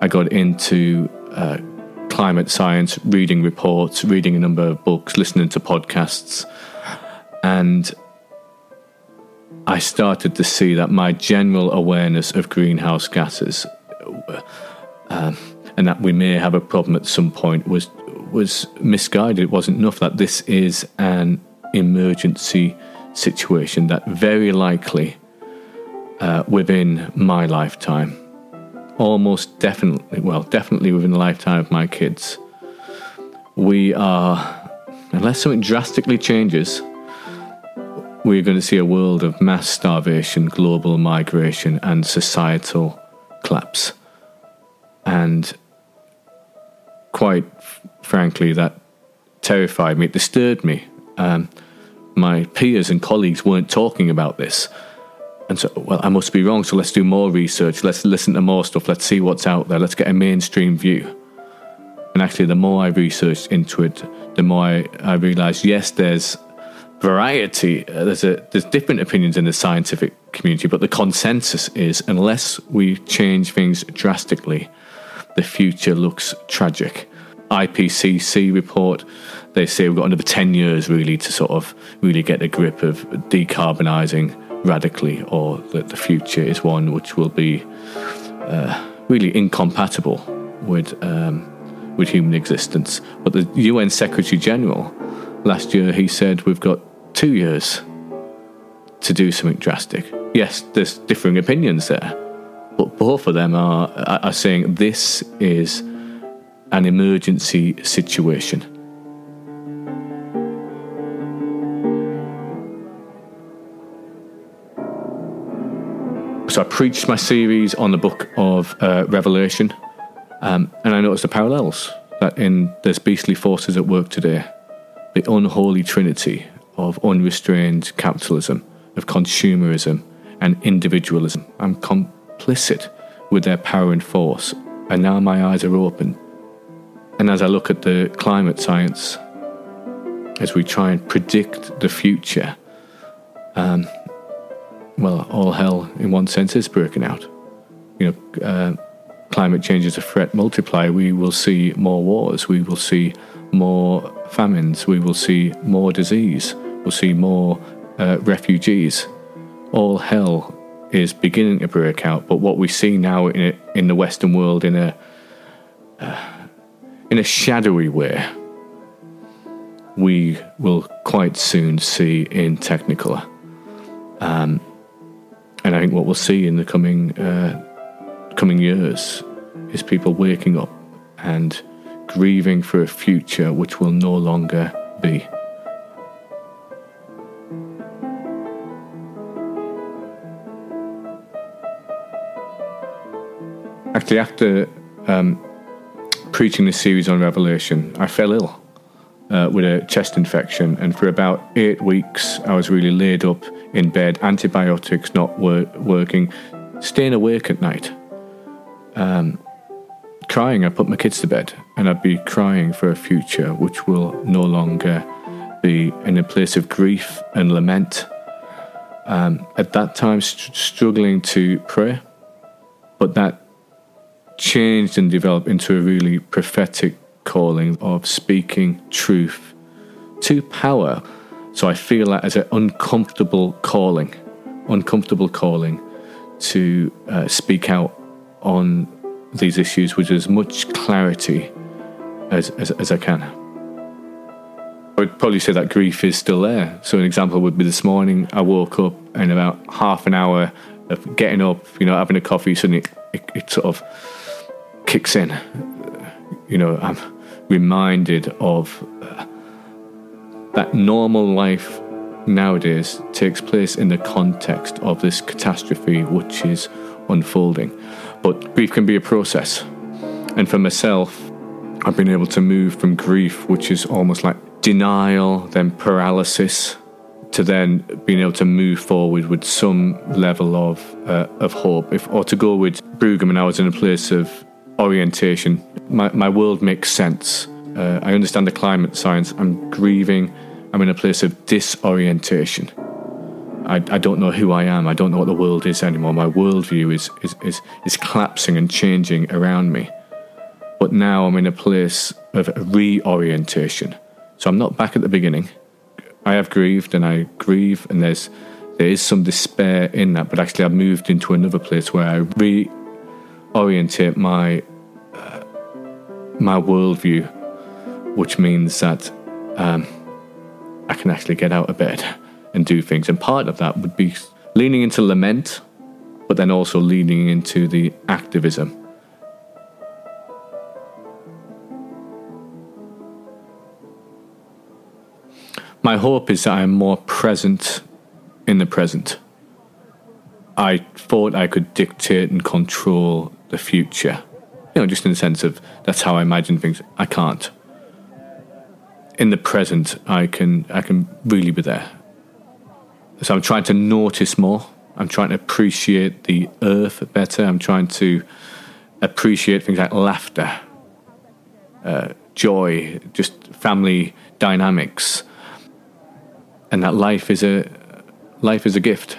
I got into uh, climate science, reading reports, reading a number of books, listening to podcasts, and I started to see that my general awareness of greenhouse gases um, and that we may have a problem at some point was was misguided. It wasn't enough that this is an emergency situation that very likely uh, within my lifetime, almost definitely, well, definitely within the lifetime of my kids, we are, unless something drastically changes, we're going to see a world of mass starvation, global migration, and societal collapse. And quite frankly, that terrified me. It disturbed me. Um, my peers and colleagues weren't talking about this. And so, well, I must be wrong. So let's do more research. Let's listen to more stuff. Let's see what's out there. Let's get a mainstream view. And actually, the more I researched into it, the more I, I realized yes, there's variety. Uh, there's a there's different opinions in the scientific community, but the consensus is unless we change things drastically, the future looks tragic. IPCC report, they say we've got another 10 years really to sort of really get a grip of decarbonising radically, or that the future is one which will be uh, really incompatible with, um, with human existence. But the UN Secretary General last year, he said we've got two years to do something drastic. Yes, there's differing opinions there, but both of them are, are saying this is an emergency situation. So I preached my series on the book of uh, Revelation, um, and I noticed the parallels that in there's beastly forces at work today, the unholy trinity of unrestrained capitalism, of consumerism, and individualism. I'm complicit with their power and force, and now my eyes are open. And as I look at the climate science, as we try and predict the future, um, well, all hell in one sense is breaking out. You know, uh, climate change is a threat multiplier. We will see more wars. We will see more famines. We will see more disease. We'll see more uh, refugees. All hell is beginning to break out. But what we see now in a, in the Western world in a uh, in a shadowy way, we will quite soon see in Technicolor. Um, and I think what we'll see in the coming uh, coming years is people waking up and grieving for a future which will no longer be. Actually, after um, preaching this series on Revelation, I fell ill uh, with a chest infection, and for about eight weeks, I was really laid up in bed, antibiotics not wor- working, staying awake at night, um, crying. I put my kids to bed, and I'd be crying for a future which will no longer be in a place of grief and lament. Um, at that time, st- struggling to pray, but that changed and developed into a really prophetic calling of speaking truth to power. So I feel that as an uncomfortable calling, uncomfortable calling to uh, speak out on these issues with as much clarity as, as, as I can. I would probably say that grief is still there. So an example would be this morning, I woke up and about half an hour of getting up, you know, having a coffee, suddenly it, it sort of kicks in. You know, I'm reminded of uh, that normal life nowadays takes place in the context of this catastrophe which is unfolding. But grief can be a process. And for myself, I've been able to move from grief, which is almost like denial, then paralysis, to then being able to move forward with some level of uh, of hope. If or to go with Brueggemann, I was in a place of orientation. My my world makes sense. Uh, I understand the climate science. I'm grieving. I'm in a place of disorientation. I, I don't know who I am. I don't know what the world is anymore. My worldview is, is, is, is collapsing and changing around me. But now I'm in a place of reorientation. So I'm not back at the beginning. I have grieved and I grieve, and there's there is some despair in that. But actually, I've moved into another place where I reorientate my uh, my worldview, which means that um, I can actually get out of bed and do things. And part of that would be leaning into lament, but then also leaning into the activism. My hope is that I'm more present in the present. I thought I could dictate and control the future. You know, just in the sense of that's how I imagine things. I can't. In the present, I can I can really be there. So I'm trying to notice more. I'm trying to appreciate the earth better. I'm trying to appreciate things like laughter, uh, joy, just family dynamics, and that life is a life is a gift.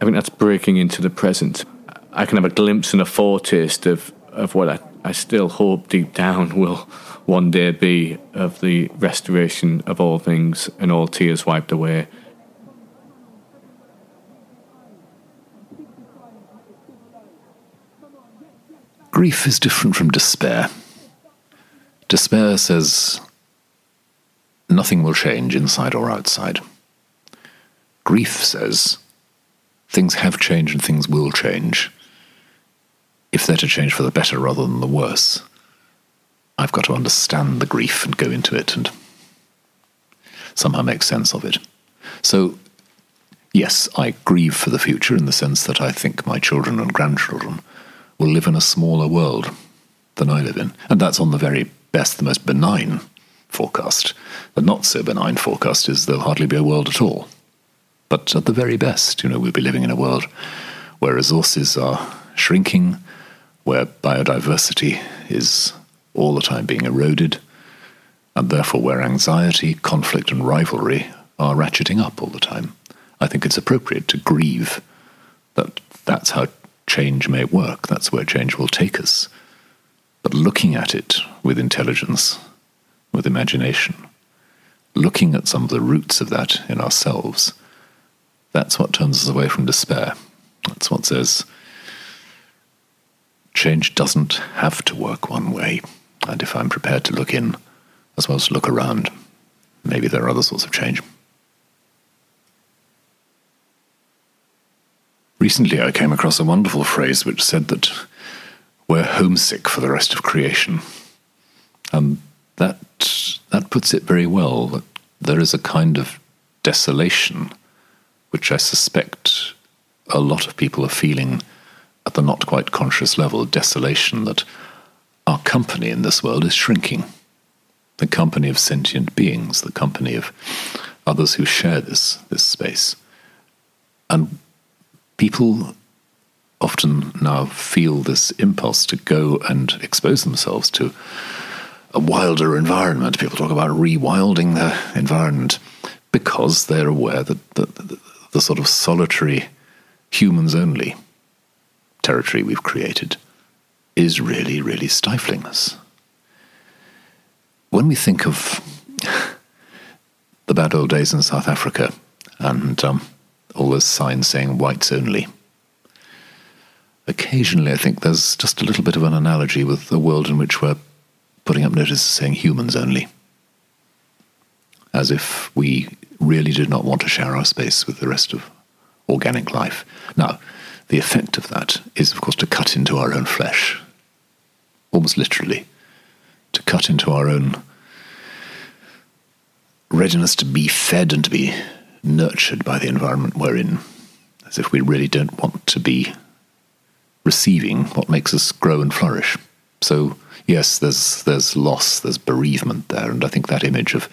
I think that's breaking into the present. I can have a glimpse and a foretaste of, of what I, I still hope deep down will one day be of the restoration of all things and all tears wiped away. Grief is different from despair. Despair says nothing will change inside or outside. Grief says things have changed and things will change. If they're to change for the better rather than the worse, I've got to understand the grief and go into it and somehow make sense of it. So, yes, I grieve for the future in the sense that I think my children and grandchildren will live in a smaller world than I live in. And that's on the very best, the most benign forecast. The not so benign forecast is there'll hardly be a world at all. But at the very best, you know, we'll be living in a world where resources are shrinking, where biodiversity is all the time being eroded, and therefore where anxiety, conflict, and rivalry are ratcheting up all the time. I think it's appropriate to grieve that that's how change may work, that's where change will take us. But looking at it with intelligence, with imagination, looking at some of the roots of that in ourselves, that's what turns us away from despair. That's what says change doesn't have to work one way. And if I'm prepared to look in as well as look around, maybe there are other sorts of change. Recently, I came across a wonderful phrase which said that we're homesick for the rest of creation. And that, that puts it very well that there is a kind of desolation which I suspect a lot of people are feeling at the not quite conscious level desolation that our company in this world is shrinking. The company of sentient beings, the company of others who share this, this space. And people often now feel this impulse to go and expose themselves to a wilder environment. People talk about rewilding their environment because they're aware that the, the, the sort of solitary, humans only territory we've created is really, really stifling us. When we think of the bad old days in South Africa and um, all those signs saying whites only, occasionally I think there's just a little bit of an analogy with the world in which we're putting up notices saying humans only. As if we really did not want to share our space with the rest of organic life. Now, the effect of that is, of course, to cut into our own flesh, almost literally, to cut into our own readiness to be fed and to be nurtured by the environment we're in, as if we really don't want to be receiving what makes us grow and flourish. So, yes, there's there's loss, there's bereavement there, and I think that image of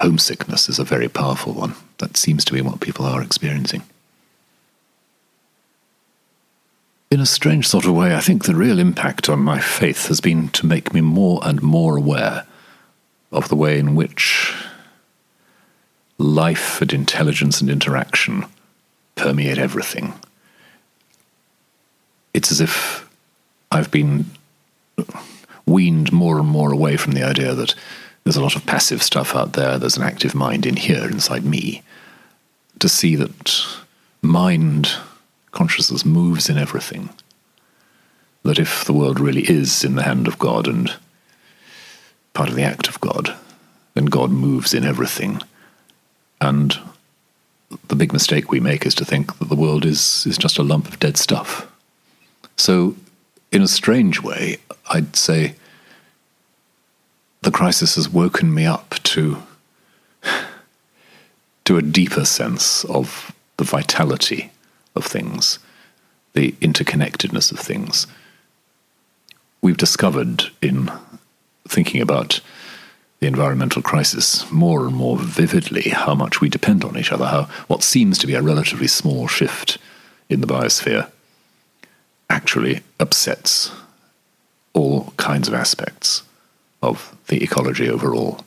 homesickness is a very powerful one. That seems to be what people are experiencing. In a strange sort of way, I think the real impact on my faith has been to make me more and more aware of the way in which life and intelligence and interaction permeate everything. It's as if I've been weaned more and more away from the idea that there's a lot of passive stuff out there, there's an active mind in here inside me. To see that mind consciousness moves in everything. That if the world really is in the hand of God and part of the act of God, then God moves in everything. And the big mistake we make is to think that the world is, is just a lump of dead stuff. So, in a strange way, I'd say the crisis has woken me up to, to a deeper sense of the vitality of things, the interconnectedness of things. We've discovered in thinking about the environmental crisis more and more vividly how much we depend on each other, how what seems to be a relatively small shift in the biosphere actually upsets all kinds of aspects of the ecology overall.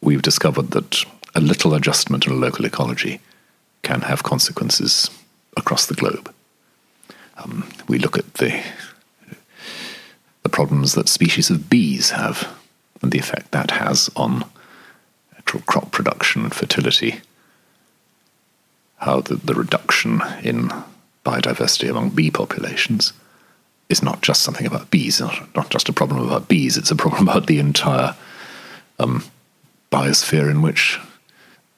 We've discovered that a little adjustment in a local ecology can have consequences across the globe. Um, we look at the the problems that species of bees have and the effect that has on actual crop production and fertility. How the, the reduction in biodiversity among bee populations is not just something about bees, not, just a problem about bees, it's a problem about the entire um, biosphere in which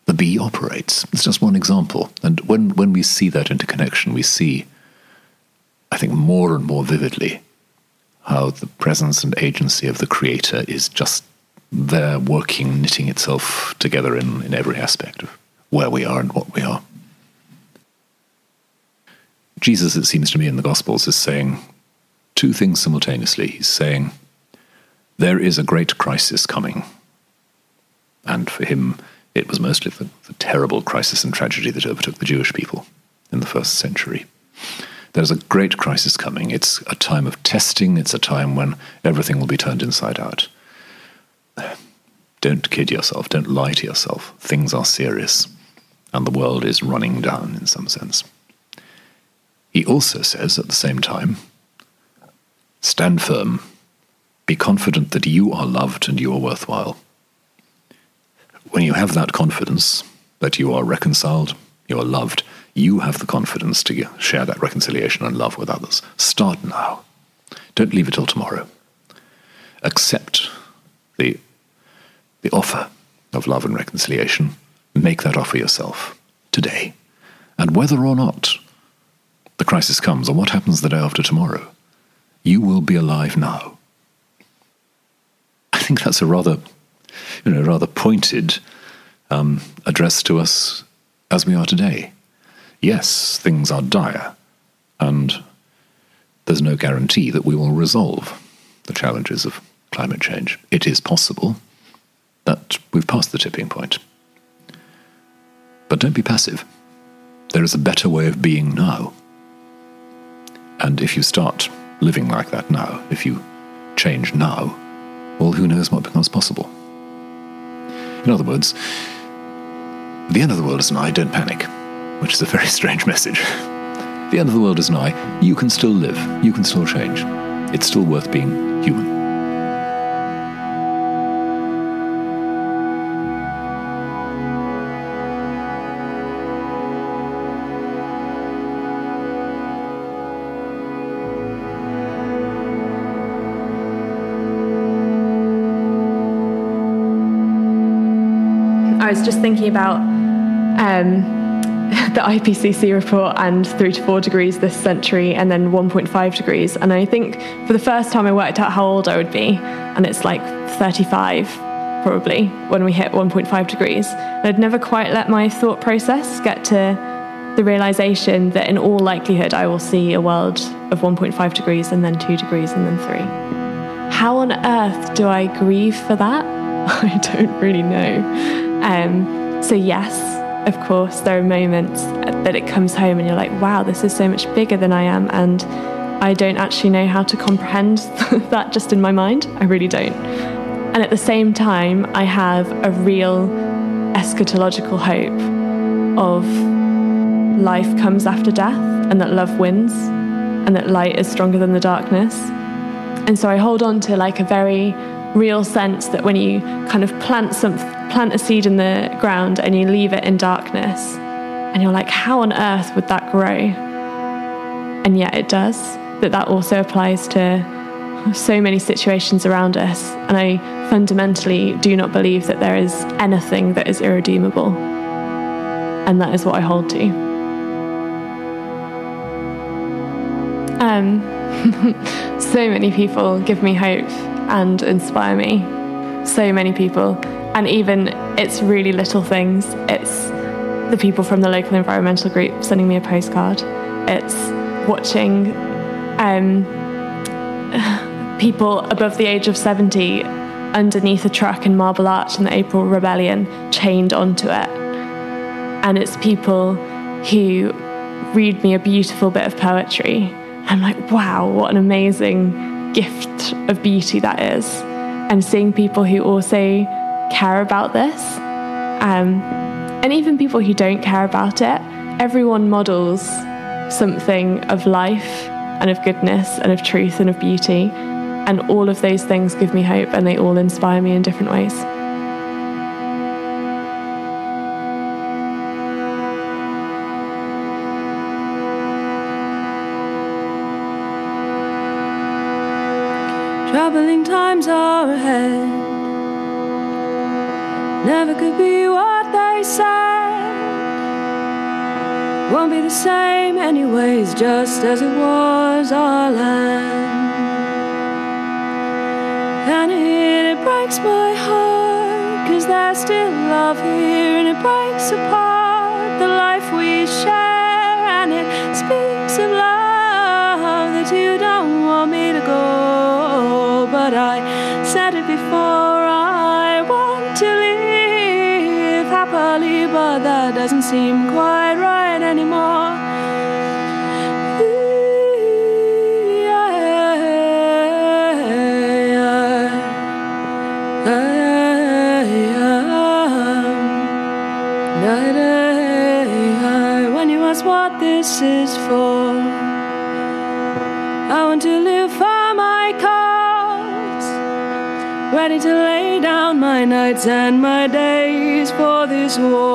the bee operates. It's just one example. And when, when we see that interconnection, we see, I think, more and more vividly how the presence and agency of the creator is just there working, knitting itself together in, in every aspect of where we are and what we are. Jesus, it seems to me, in the Gospels is saying two things simultaneously. He's saying, There is a great crisis coming. And for him, it was mostly the, the terrible crisis and tragedy that overtook the Jewish people in the first century. There's a great crisis coming. It's a time of testing, it's a time when everything will be turned inside out. Don't kid yourself, don't lie to yourself. Things are serious, and the world is running down in some sense. He also says at the same time stand firm, be confident that you are loved and you are worthwhile. When you have that confidence that you are reconciled, you are loved, you have the confidence to share that reconciliation and love with others. Start now. Don't leave it till tomorrow. Accept the, the offer of love and reconciliation. Make that offer yourself today. And whether or not the crisis comes or what happens the day after tomorrow, you will be alive now. I think that's a rather you know, rather pointed um, address to us as we are today. Yes, things are dire, and there's no guarantee that we will resolve the challenges of climate change. It is possible that we've passed the tipping point. But don't be passive. There is a better way of being now. And if you start living like that now, if you change now, well, who knows what becomes possible? In other words, the end of the world is nigh, don't panic, which is a very strange message. The end of the world is nigh, you can still live, you can still change. It's still worth being human. About um, the IPCC report and three to four degrees this century, and then 1.5 degrees. And I think for the first time I worked out how old I would be, and it's like 35 probably when we hit 1.5 degrees. And I'd never quite let my thought process get to the realization that in all likelihood I will see a world of 1.5 degrees and then 2 degrees and then 3. How on earth do I grieve for that? I don't really know. Um, so, yes, of course, there are moments that it comes home and you're like, wow, this is so much bigger than I am. And I don't actually know how to comprehend that just in my mind. I really don't. And at the same time, I have a real eschatological hope of life comes after death and that love wins and that light is stronger than the darkness. And so I hold on to like a very real sense that when you kind of plant some plant a seed in the ground and you leave it in darkness and you're like how on earth would that grow? And yet it does. That that also applies to so many situations around us and I fundamentally do not believe that there is anything that is irredeemable. And that is what I hold to. Um, so many people give me hope and inspire me. So many people. And even it's really little things. It's the people from the local environmental group sending me a postcard. It's watching um, people above the age of 70 underneath a truck in Marble Arch in the April Rebellion chained onto it. And it's people who read me a beautiful bit of poetry. I'm like, wow, what an amazing gift of beauty that is. And seeing people who also care about this, um, and even people who don't care about it, everyone models something of life and of goodness and of truth and of beauty. And all of those things give me hope and they all inspire me in different ways. Times are ahead. Never could be what they said. Won't be the same, anyways, just as it was our land. And it, it breaks my heart, cause there's still love here, and it breaks apart the life we share. And it speaks of love But I said it before, I want to live happily, but that doesn't seem quite and my days for this war.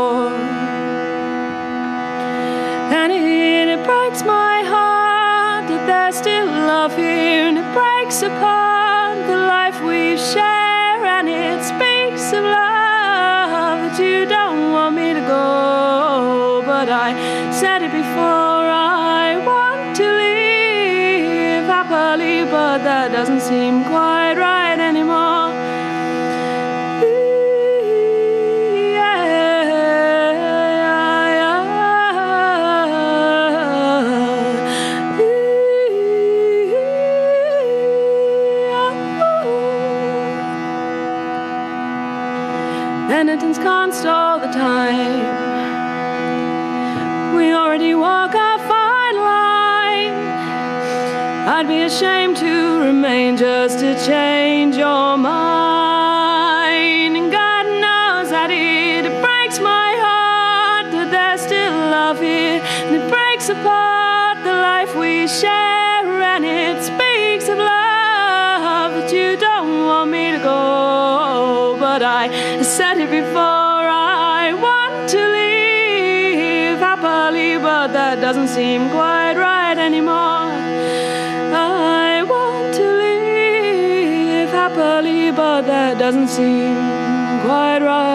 I'd be ashamed to remain just to change your mind. And God knows that it, breaks my heart that there's still love here. And it breaks apart the life we share. And it speaks of love that you don't want me to go. But I said it before, I want to live happily, but that doesn't seem quite doesn't seem quite right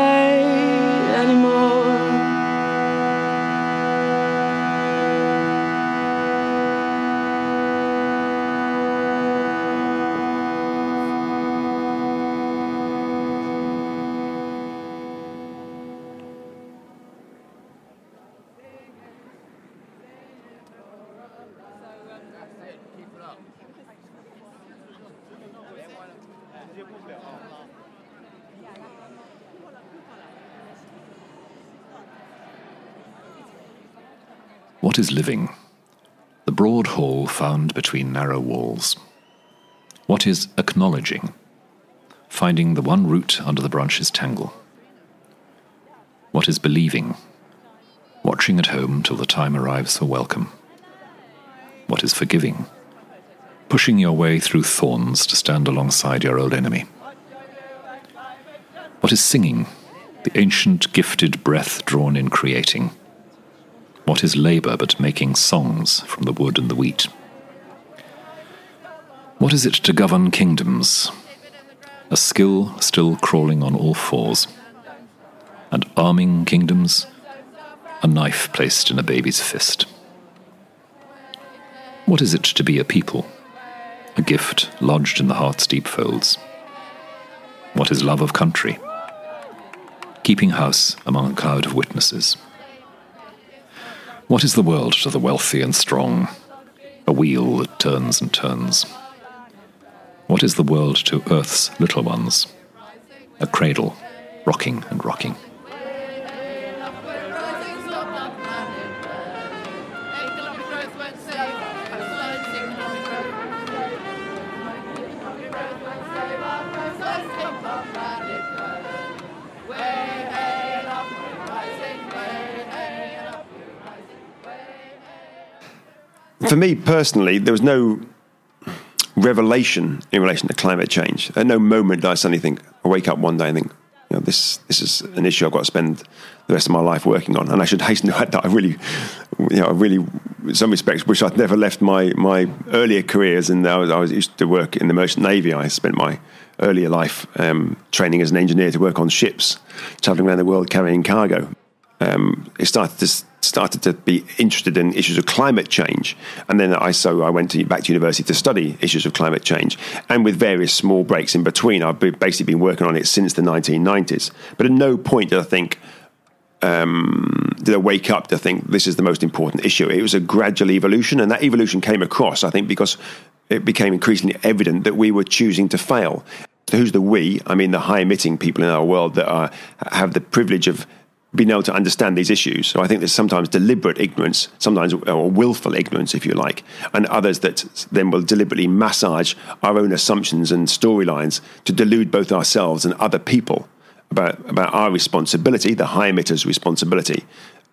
found between narrow walls. What is acknowledging? Finding the one root under the branch's tangle. What is believing? Watching at home till the time arrives for welcome. What is forgiving? Pushing your way through thorns to stand alongside your old enemy. What is singing? The ancient gifted breath drawn in creating. What is labour but making songs from the wood and the wheat? What is it to govern kingdoms? A skill still crawling on all fours. And arming kingdoms? A knife placed in a baby's fist. What is it to be a people? A gift lodged in the heart's deep folds. What is love of country? Keeping house among a cloud of witnesses. What is the world to the wealthy and strong? A wheel that turns and turns. What is the world to Earth's little ones? A cradle, rocking and rocking. For me personally, there was no revelation in relation to climate change. At no moment did I suddenly think, I wake up one day and think, you know, this this is an issue I've got to spend the rest of my life working on. And I should hasten to add that I really, you know, I really, in some respects, wish I'd never left my my earlier careers. And I was, I was used to work in the merchant navy. I spent my earlier life um, training as an engineer to work on ships, traveling around the world carrying cargo. Um, it started to started to be interested in issues of climate change, and then I so I went to, back to university to study issues of climate change, and with various small breaks in between, I've basically been working on it since the 1990s. But at no point did I think. Um, did I wake up to think this is the most important issue? It was a gradual evolution, and that evolution came across, I think, because it became increasingly evident that we were choosing to fail. Who's the we? I mean, the high emitting people in our world that are, have the privilege of being able to understand these issues. So I think there's sometimes deliberate ignorance, sometimes or willful ignorance, if you like, and others that then will deliberately massage our own assumptions and storylines to delude both ourselves and other people about about our responsibility, the high emitters' responsibility,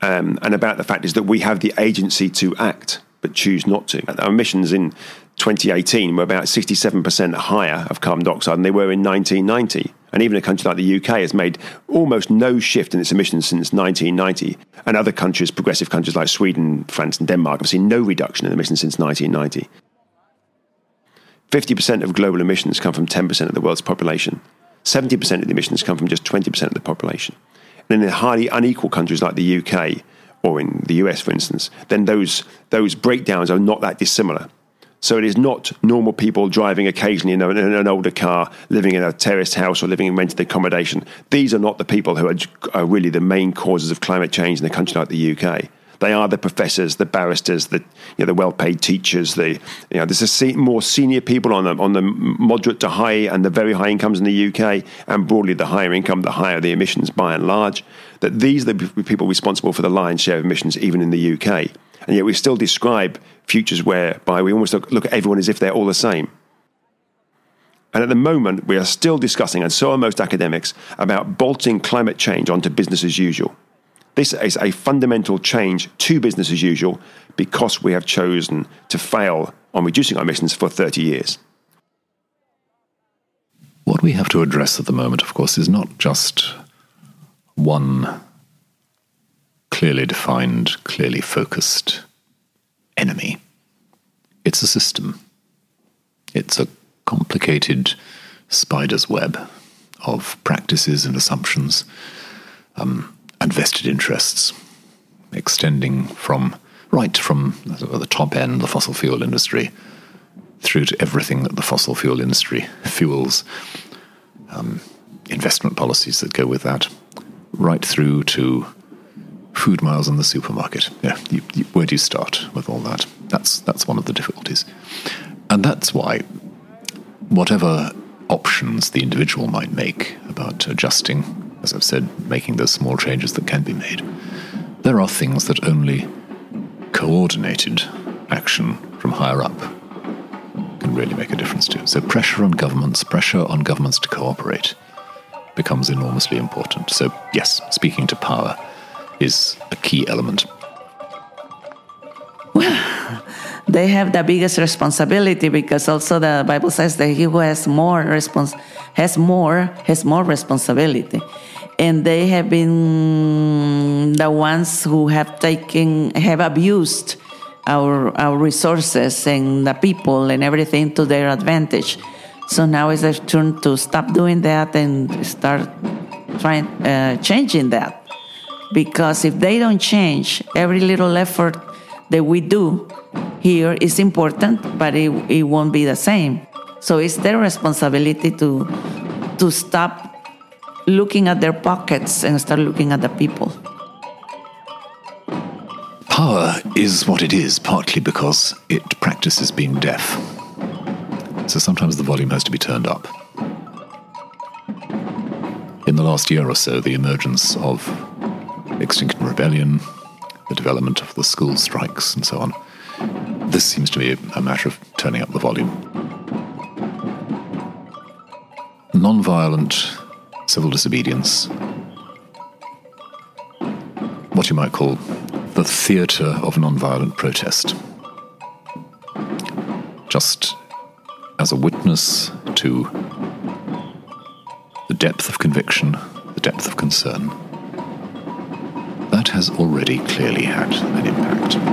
um, and about the fact is that we have the agency to act but choose not to. Our emissions in 2018 were about 67% higher of carbon dioxide than they were in 1990. And even a country like the UK has made almost no shift in its emissions since 1990. And other countries, progressive countries like Sweden, France, and Denmark, have seen no reduction in emissions since 1990. 50% of global emissions come from 10% of the world's population. 70% of the emissions come from just 20% of the population. And in highly unequal countries like the UK, or in the US, for instance, then those, those breakdowns are not that dissimilar. So it is not normal people driving occasionally in, a, in, an older car, living in a terraced house or living in rented accommodation. These are not the people who are, are really the main causes of climate change in a country like the UK. They are the professors, the barristers, the you know, the well-paid teachers. The you know, there's a se- more senior people on the on the moderate to high and the very high incomes in the UK, and broadly the higher income, the higher the emissions by and large. That these are the people responsible for the lion's share of emissions, even in the UK. And yet we still describe futures whereby we almost look, look at everyone as if they're all the same. And at the moment, we are still discussing, and so are most academics, about bolting climate change onto business as usual. This is a fundamental change to business as usual because we have chosen to fail on reducing our emissions for 30 years. What we have to address at the moment, of course, is not just one clearly defined, clearly focused enemy. It's a system. It's a complicated spider's web of practices and assumptions. Um, and vested interests, extending from right from the top end, the fossil fuel industry, through to everything that the fossil fuel industry fuels, um, investment policies that go with that, right through to food miles in the supermarket. Yeah, you, you, where do you start with all that? That's that's one of the difficulties, and that's why whatever options the individual might make about adjusting as I've said, making those small changes that can be made. There are things that only coordinated action from higher up can really make a difference to. So, pressure on governments, pressure on governments to cooperate becomes enormously important. So, yes, speaking to power is a key element. they have the biggest responsibility because also the Bible says that he who has more has more has more responsibility, and they have been the ones who have taken have abused our our resources and the people and everything to their advantage. So now is their turn to stop doing that and start trying uh, changing that. Because if they don't change, every little effort that we do here is important, but it, it won't be the same. So it's their responsibility to to stop looking at their pockets and start looking at the people. Power is what it is, partly because it practices being deaf. So sometimes the volume has to be turned up. In the last year or so, the emergence of Extinction Rebellion, the development of the school strikes, and so on, this seems to be a matter of turning up the volume. Non-violent civil disobedience, what you might call the theatre of non-violent protest. Just as a witness to the depth of conviction, the depth of concern, that has already clearly had an impact.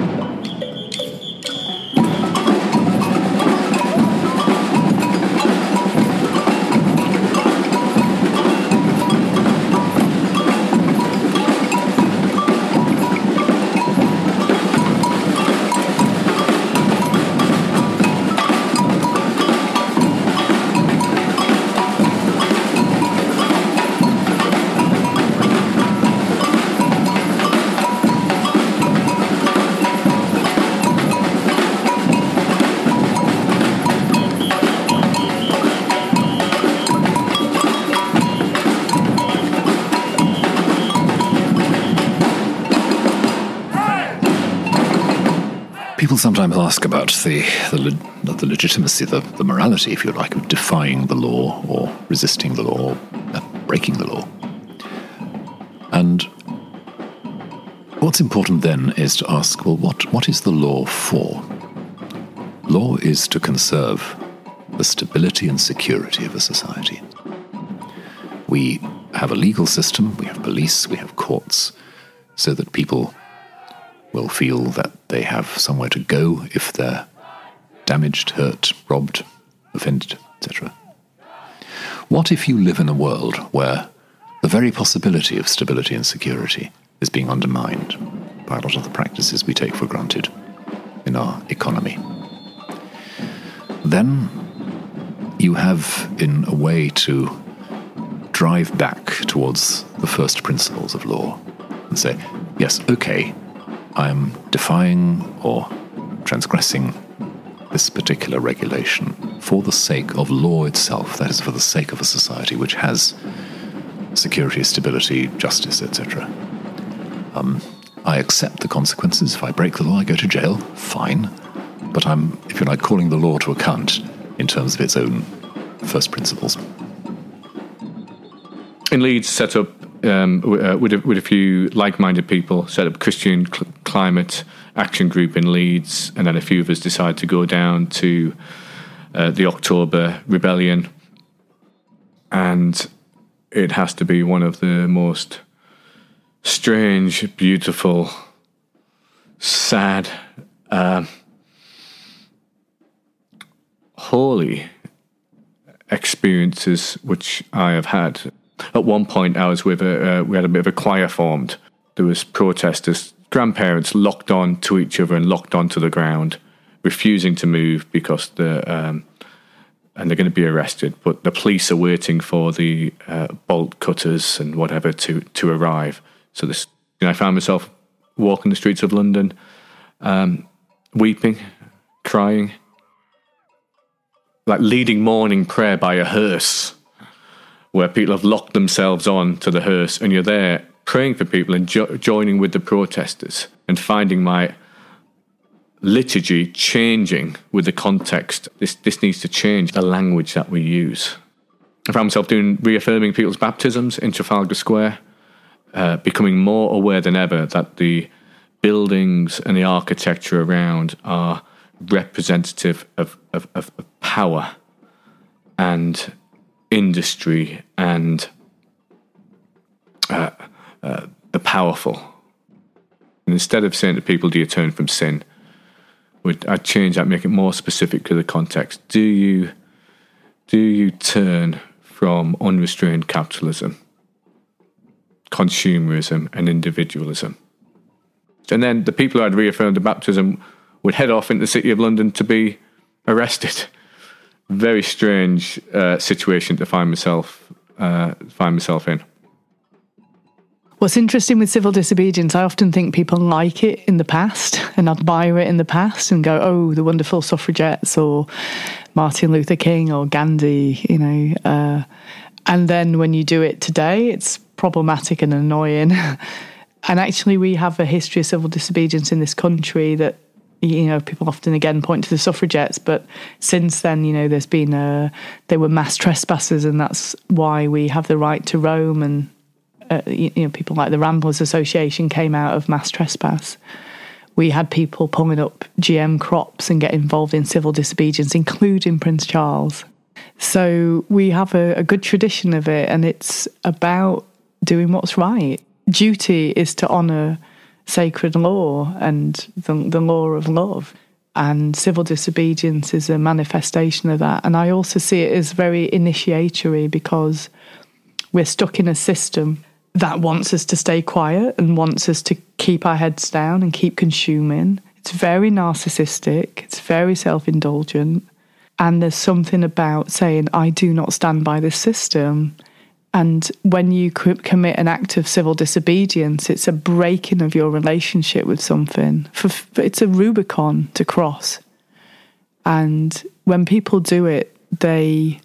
Sometimes ask about the, the, the legitimacy, the, the morality, if you like, of defying the law or resisting the law, or uh, breaking the law. And what's important then is to ask well, what, what is the law for? Law is to conserve the stability and security of a society. We have a legal system, we have police, we have courts, so that people will feel that they have somewhere to go if they're damaged, hurt, robbed, offended, etc. What if you live in a world where the very possibility of stability and security is being undermined by a lot of the practices we take for granted in our economy? Then you have, in a way, to drive back towards the first principles of law and say, yes, okay, I'm defying or transgressing this particular regulation for the sake of law itself, that is, for the sake of a society which has security, stability, justice, etc. Um, I accept the consequences. If I break the law, I go to jail. Fine. But I'm, if you like, calling the law to account in terms of its own first principles. in Leeds, set up um, uh, with, a, with a few like-minded people, set up Christian cl- Climate Action Group in Leeds, and then a few of us decided to go down to uh, the October Rebellion, and it has to be one of the most strange, beautiful, sad, um holy experiences which I have had. At one point, I was with a uh, we had a bit of a choir formed. There was protesters, grandparents locked on to each other and locked onto the ground, refusing to move because the um, and they're going to be arrested. But the police are waiting for the uh, bolt cutters and whatever to to arrive. So this, you know, I found myself walking the streets of London, um, weeping, crying, like leading morning prayer by a hearse, where people have locked themselves on to the hearse, and you're there praying for people and jo- joining with the protesters and finding my liturgy changing with the context. This this needs to change the language that we use. I found myself doing reaffirming people's baptisms in Trafalgar Square, uh, becoming more aware than ever that the buildings and the architecture around are representative of, of, of power and industry and uh, uh, the powerful. And instead of saying to people, "Do you turn from sin?" I'd change that, make it more specific to the context. Do you do you turn from unrestrained capitalism, consumerism, and individualism? And then the people who had reaffirmed the baptism would head off into the city of London to be arrested. Very strange uh, situation to find myself uh, find myself in. What's interesting with civil disobedience, I often think people like it in the past and admire it in the past and go, oh, the wonderful suffragettes or Martin Luther King or Gandhi, you know. Uh, and then when you do it today, it's problematic and annoying. and actually, we have a history of civil disobedience in this country that you know, people often again point to the suffragettes, but since then, you know, there's been a, they were mass trespassers, and that's why we have the right to roam and uh, you, you know, people like the Ramblers Association came out of mass trespass. We had people pulling up GM crops and get involved in civil disobedience, including Prince Charles. So we have a, a good tradition of it, and it's about doing what's right. Duty is to honour sacred law and the, the law of love. And civil disobedience is a manifestation of that. And I also see it as very initiatory because we're stuck in a system that wants us to stay quiet and wants us to keep our heads down and keep consuming. It's very narcissistic, it's very self indulgent. And there's something about saying, I do not stand by this system. And when you commit an act of civil disobedience, it's a breaking of your relationship with something. It's a Rubicon to cross. And when people do it, they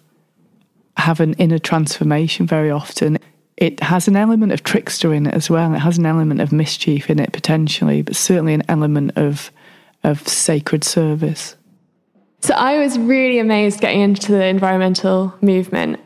have an inner transformation very often it has an element of trickster in it as well. It has an element of mischief in it potentially, but certainly an element of of sacred service. So I was really amazed getting into the environmental movement,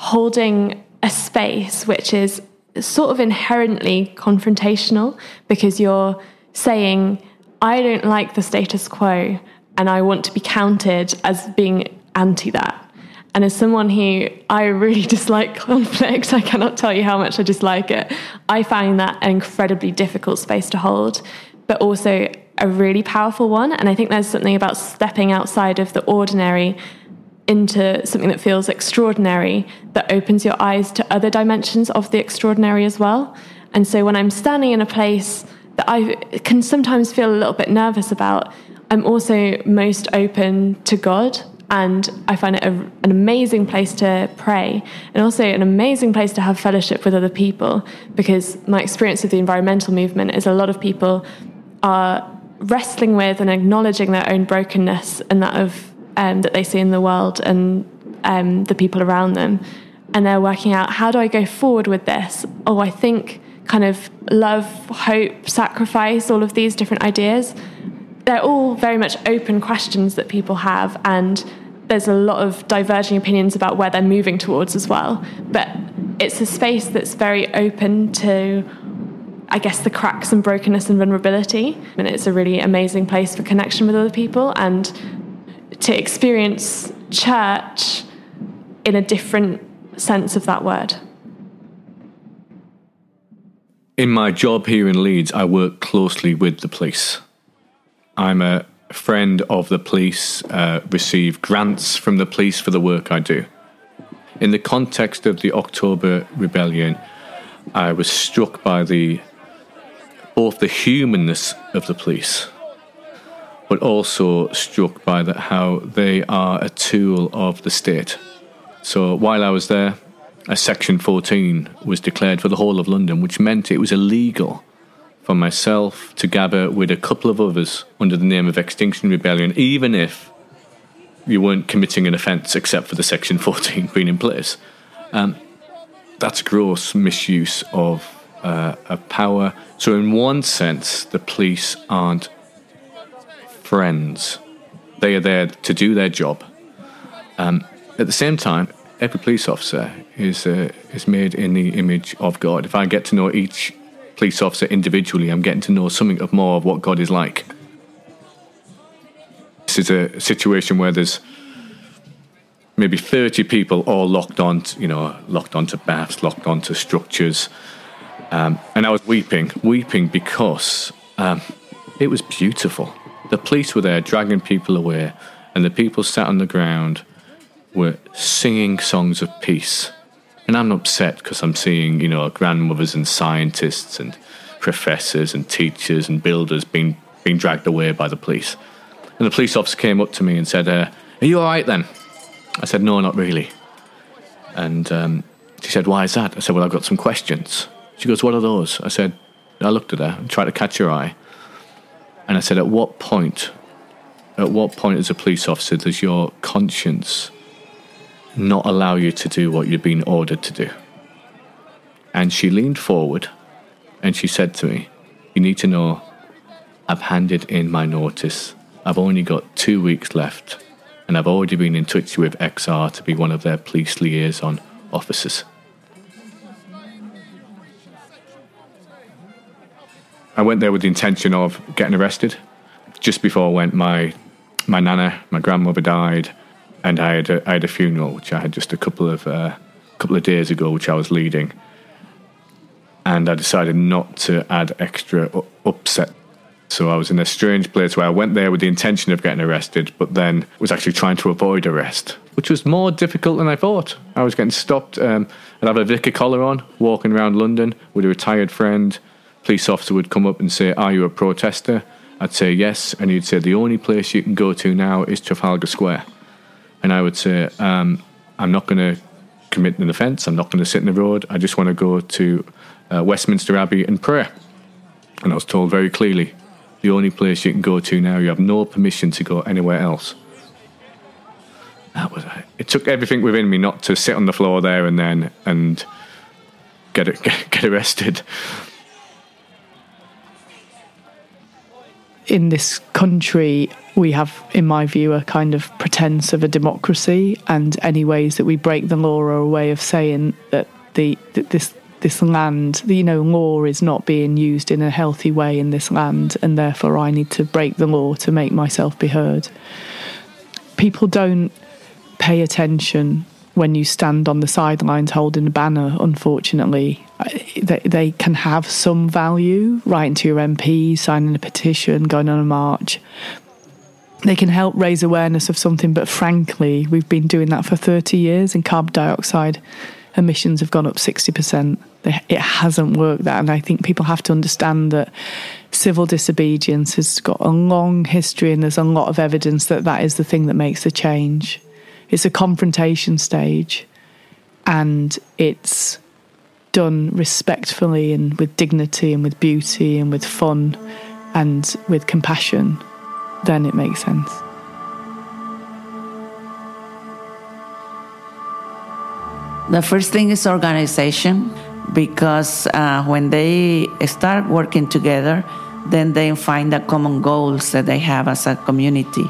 holding a space which is sort of inherently confrontational because you're saying, I don't like the status quo and I want to be counted as being anti that. And as someone who I really dislike conflict, I cannot tell you how much I dislike it. I find that an incredibly difficult space to hold, but also a really powerful one. And I think there's something about stepping outside of the ordinary into something that feels extraordinary that opens your eyes to other dimensions of the extraordinary as well. And so when I'm standing in a place that I can sometimes feel a little bit nervous about, I'm also most open to God and I find it a, an amazing place to pray and also an amazing place to have fellowship with other people because my experience of the environmental movement is a lot of people are wrestling with and acknowledging their own brokenness and that of um, that they see in the world and um, the people around them and they're working out how do I go forward with this oh I think kind of love hope sacrifice all of these different ideas they're all very much open questions that people have and there's a lot of diverging opinions about where they're moving towards as well. But it's a space that's very open to, I guess, the cracks and brokenness and vulnerability. And it's a really amazing place for connection with other people and to experience church in a different sense of that word. In my job here in Leeds, I work closely with the police. I'm a friend of the police, uh, receive grants from the police for the work I do. In the context of the October Rebellion, I was struck by the both the humanness of the police, but also struck by the, how they are a tool of the state. So while I was there, a Section 14 was declared for the whole of London, which meant it was illegal for myself to gather with a couple of others under the name of Extinction Rebellion, even if you weren't committing an offence except for the Section 14 being in place. Um, that's gross misuse of, uh, of power. So, in one sense, the police aren't friends. They are there to do their job. Um, at the same time, every police officer is uh, is made in the image of God. If I get to know each police officer individually, I'm getting to know something of more of what God is like. This is a situation where there's maybe 30 people all locked on, you know, locked onto baths, locked onto structures. Um, and I was weeping, weeping because um, it was beautiful. The police were there dragging people away, and the people sat on the ground were singing songs of peace. And I'm upset because I'm seeing, you know, grandmothers and scientists and professors and teachers and builders being, being dragged away by the police. And the police officer came up to me and said, uh, Are you all right then? I said, No, not really. And um, she said, Why is that? I said, Well, I've got some questions. She goes, What are those? I said, I looked at her and tried to catch her eye. And I said, At what point, at what point as a police officer does your conscience not allow you to do what you've been ordered to do? And she leaned forward and she said to me, You need to know I've handed in my notice. I've only got two weeks left, and I've already been in touch with XR to be one of their police liaison officers. I went there with the intention of getting arrested. Just before I went, my my nana, my grandmother died, and I had a, I had a funeral which I had just a couple of uh, couple of days ago, which I was leading, and I decided not to add extra u- upset. So I was in a strange place where I went there with the intention of getting arrested, but then was actually trying to avoid arrest, which was more difficult than I thought. I was getting stopped. Um, I'd have a vicar collar on, walking around London with a retired friend. Police officer would come up and say, "Are you a protester?" I'd say yes, and he'd say, "The only place you can go to now is Trafalgar Square." And I would say, um, "I'm not going to commit an offence. I'm not going to sit in the road. I just want to go to uh, Westminster Abbey and pray." And I was told very clearly, "The only place you can go to now. You have no permission to go anywhere else." That was it. Took everything within me not to sit on the floor there and then and get get, get arrested. In this country, we have, in my view, a kind of pretense of a democracy, and any ways that we break the law are a way of saying that the that this this land, you know, law is not being used in a healthy way in this land, and therefore I need to break the law to make myself be heard. People don't pay attention when you stand on the sidelines holding a banner, unfortunately. Uh, they, they can have some value, writing to your MP, signing a petition, going on a march. They can help raise awareness of something, but frankly, we've been doing that for 30 years, and carbon dioxide emissions have gone up 60%. It hasn't worked that, and I think people have to understand that civil disobedience has got a long history, and there's a lot of evidence that that is the thing that makes the change. It's a confrontation stage, and it's done respectfully and with dignity and with beauty and with fun and with compassion, then it makes sense. The first thing is organization because uh, when they start working together, then they find the common goals that they have as a community.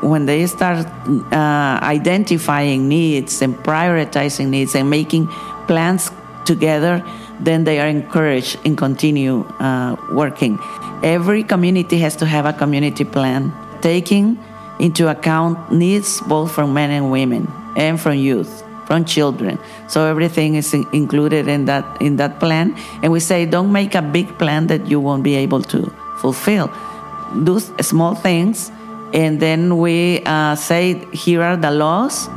When they start uh, identifying needs and prioritizing needs and making plans together, then they are encouraged and continue uh, working. Every community has to have a community plan, taking into account needs both from men and women and from youth from children. So everything is in- included in that in that plan. And we say don't make a big plan that you won't be able to fulfill. Do small things and then we uh, say here are the laws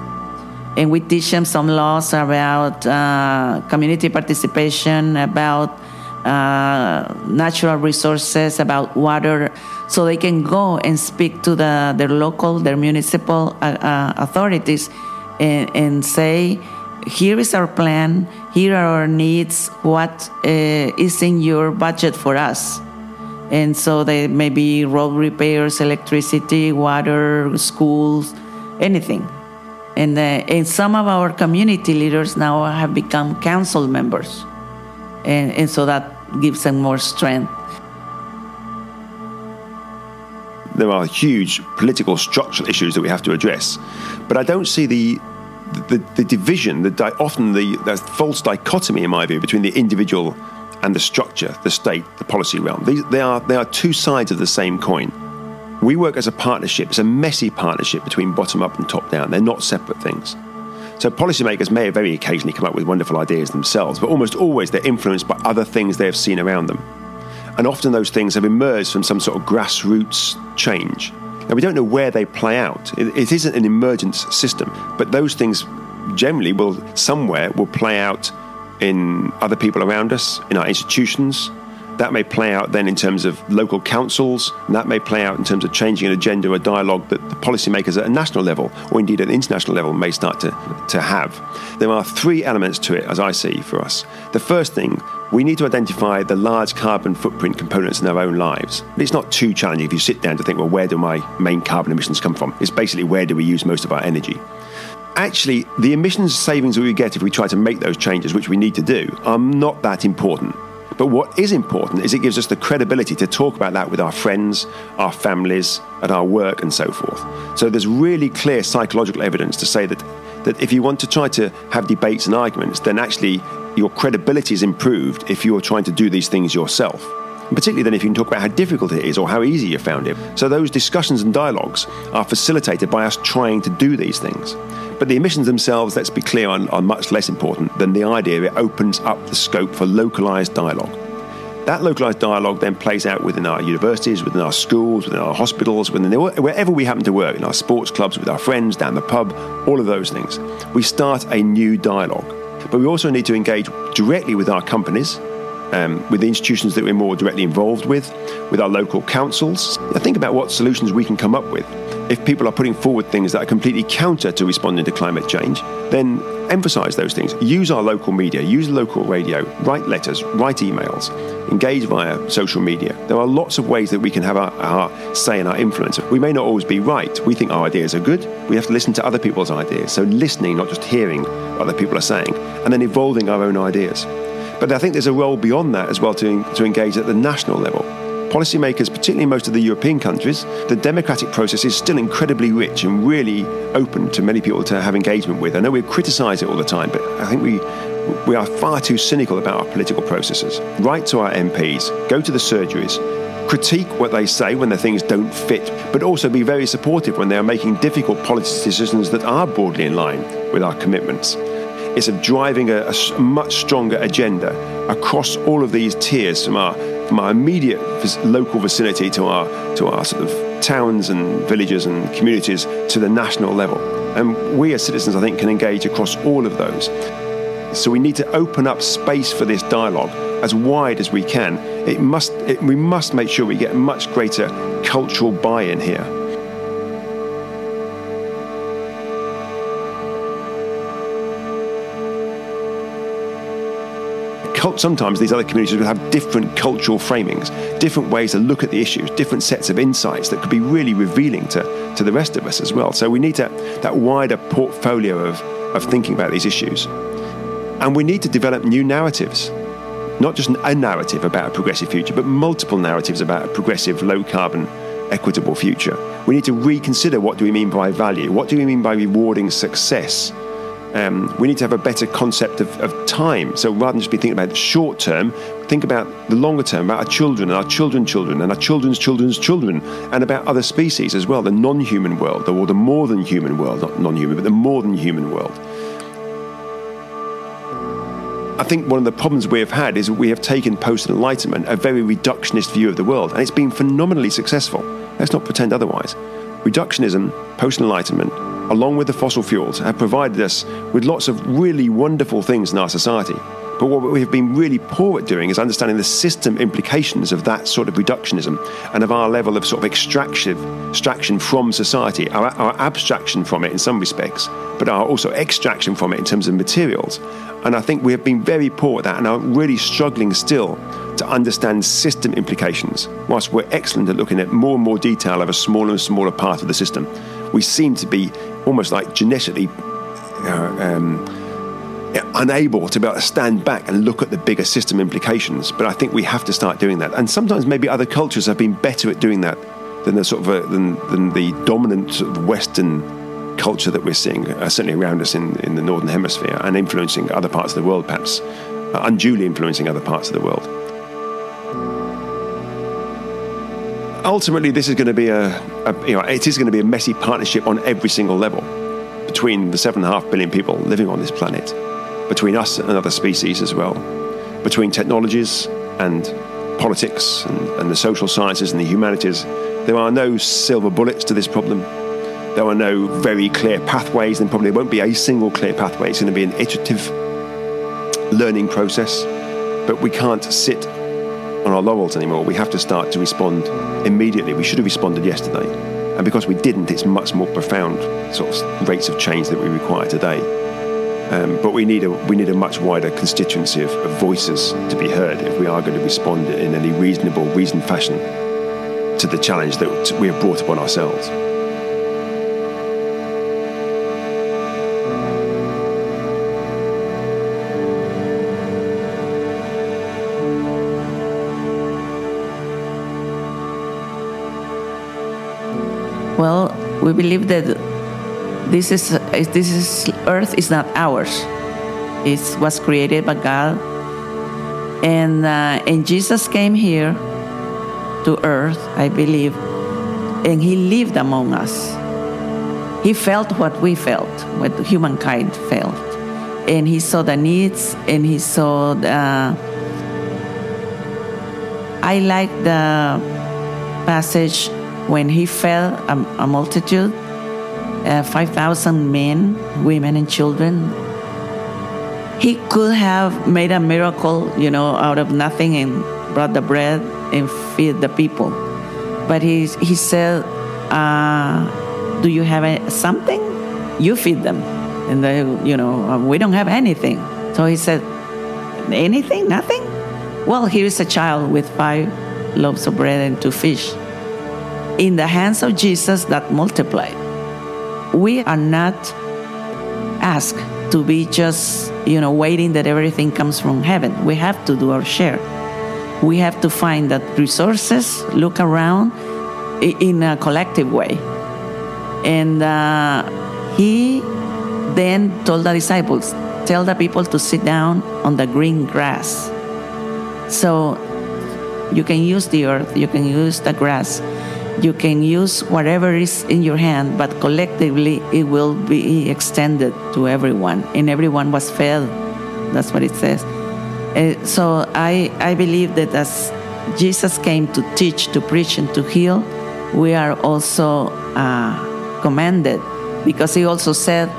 and we teach them some laws about uh, community participation, about uh, natural resources, about water, so they can go and speak to the their local, their municipal uh, uh, authorities, and, and say, "Here is our plan. Here are our needs. What uh, is in your budget for us?" And so they maybe road repairs, electricity, water, schools, anything. And, uh, and some of our community leaders now have become council members. And, and so that gives them more strength. there are huge political structural issues that we have to address. But I don't see the the, the division, the di- often the, the false dichotomy, in my view, between the individual and the structure, the state, the policy realm. These, they are they are two sides of the same coin. We work as a partnership. It's a messy partnership between bottom up and top down. They're not separate things. So policymakers may very occasionally come up with wonderful ideas themselves, but almost always they're influenced by other things they have seen around them. And often those things have emerged from some sort of grassroots change. Now, we don't know where they play out. It, it isn't an emergence system, but those things generally will somewhere will play out in other people around us, in our institutions. That may play out then in terms of local councils, and that may play out in terms of changing an agenda or dialogue that the policymakers at a national level, or indeed at an international level, may start to, to have. There are three elements to it, as I see for us. The first thing, we need to identify the large carbon footprint components in our own lives. It's not too challenging if you sit down to think, well, where do my main carbon emissions come from? It's basically where do we use most of our energy actually, the emissions savings we get if we try to make those changes, which we need to do, are not that important. But what is important is it gives us the credibility to talk about that with our friends, our families, at our work, and so forth. So there's really clear psychological evidence to say that, that if you want to try to have debates and arguments, then actually your credibility is improved if you're trying to do these things yourself. And particularly then if you can talk about how difficult it is or how easy you found it. So those discussions and dialogues are facilitated by us trying to do these things. But the emissions themselves, let's be clear, are, much less important than the idea it opens up the scope for localised dialogue. That localised dialogue then plays out within our universities, within our schools, within our hospitals, within the, wherever we happen to work, in our sports clubs, with our friends, down the pub, all of those things. We start a new dialogue. But we also need to engage directly with our companies, um, with the institutions that we're more directly involved with, with our local councils. Think about what solutions we can come up with. If people are putting forward things that are completely counter to responding to climate change, then emphasize those things. Use our local media, use local radio, write letters, write emails, engage via social media. There are lots of ways that we can have our, our say and our influence. We may not always be right. We think our ideas are good. We have to listen to other people's ideas. So listening, not just hearing what other people are saying, and then evolving our own ideas. But I think there's a role beyond that as well to, to engage at the national level. Policymakers, particularly most of the European countries, the democratic process is still incredibly rich and really open to many people to have engagement with. I know we criticise it all the time, but I think we we are far too cynical about our political processes. Write to our MPs, go to the surgeries, critique what they say when the things don't fit, but also be very supportive when they are making difficult policy decisions that are broadly in line with our commitments. It's of driving a, a much stronger agenda across all of these tiers from our from our immediate local vicinity to our to our sort of towns and villages and communities to the national level. And we as citizens, I think, can engage across all of those. So we need to open up space for this dialogue as wide as we can. It must, it, we must make sure we get much greater cultural buy-in here. Sometimes these other communities will have different cultural framings, different ways to look at the issues, different sets of insights that could be really revealing to, to the rest of us as well. So we need to, that wider portfolio of, of thinking about these issues. And we need to develop new narratives, not just a narrative about a progressive future, but multiple narratives about a progressive, low carbon, equitable future. We need to reconsider what do we mean by value? What do we mean by rewarding success? Um, we need to have a better concept of, of, time. So rather than just be thinking about the short term, think about the longer term, about our children and our children's children and our children's children's children, and about other species as well, the non human world, or the more than human world, not non human, but the more than human world. I think one of the problems we have had is we have taken post enlightenment a very reductionist view of the world, and it's been phenomenally successful. Let's not pretend otherwise. Reductionism, post enlightenment, along with the fossil fuels, have provided us with lots of really wonderful things in our society. But what we have been really poor at doing is understanding the system implications of that sort of reductionism and of our level of sort of extraction, extraction from society, our, our abstraction from it in some respects, but our also extraction from it in terms of materials. And I think we have been very poor at that and are really struggling still to understand system implications. Whilst we're excellent at looking at more and more detail of a smaller and smaller part of the system, we seem to be almost like genetically uh, um, unable to be able to stand back and look at the bigger system implications. But I think we have to start doing that. And sometimes maybe other cultures have been better at doing that than the sort of a, than, than the dominant sort of Western culture that we're seeing, uh, certainly around us in, in the northern hemisphere, and influencing other parts of the world, perhaps uh, unduly influencing other parts of the world. Ultimately, this is going to be a, a you know, it is going to be a messy partnership on every single level between the seven and a half billion people living on this planet, between us and other species as well, between technologies and politics and, and the social sciences and the humanities. There are no silver bullets to this problem. There are no very clear pathways, and probably won't be a single clear pathway. It's going to be an iterative learning process, but we can't sit on our laurels anymore. We have to start to respond immediately. We should have responded yesterday. And because we didn't, it's much more profound sort of rates of change that we require today. Um, but we need a we need a much wider constituency of, of, voices to be heard if we are going to respond in any reasonable, reasoned fashion to the challenge that we have brought upon ourselves. We believe that this is this is Earth is not ours. It was created by God, and uh, and Jesus came here to Earth, I believe, and He lived among us. He felt what we felt, what humankind felt, and He saw the needs, and He saw the. I like the passage when he fed a, a multitude, uh, 5,000 men, women, and children, he could have made a miracle, you know, out of nothing and brought the bread and feed the people. But he, he said, uh, Do you have a, something? You feed them. And they, you know, we don't have anything. So he said, Anything? Nothing? Well, here is a child with five loaves of bread and two fish in the hands of Jesus that multiplied. We are not asked to be just, you know, waiting that everything comes from heaven. We have to do our share. We have to find that resources, look around in a collective way. And uh, he then told the disciples, tell the people to sit down on the green grass. So you can use the earth, you can use the grass, you can use whatever is in your hand, but collectively it will be extended to everyone, and everyone was fed. That's what it says. Uh, so I, I believe that as Jesus came to teach, to preach, and to heal, we are also uh, commanded because he also said,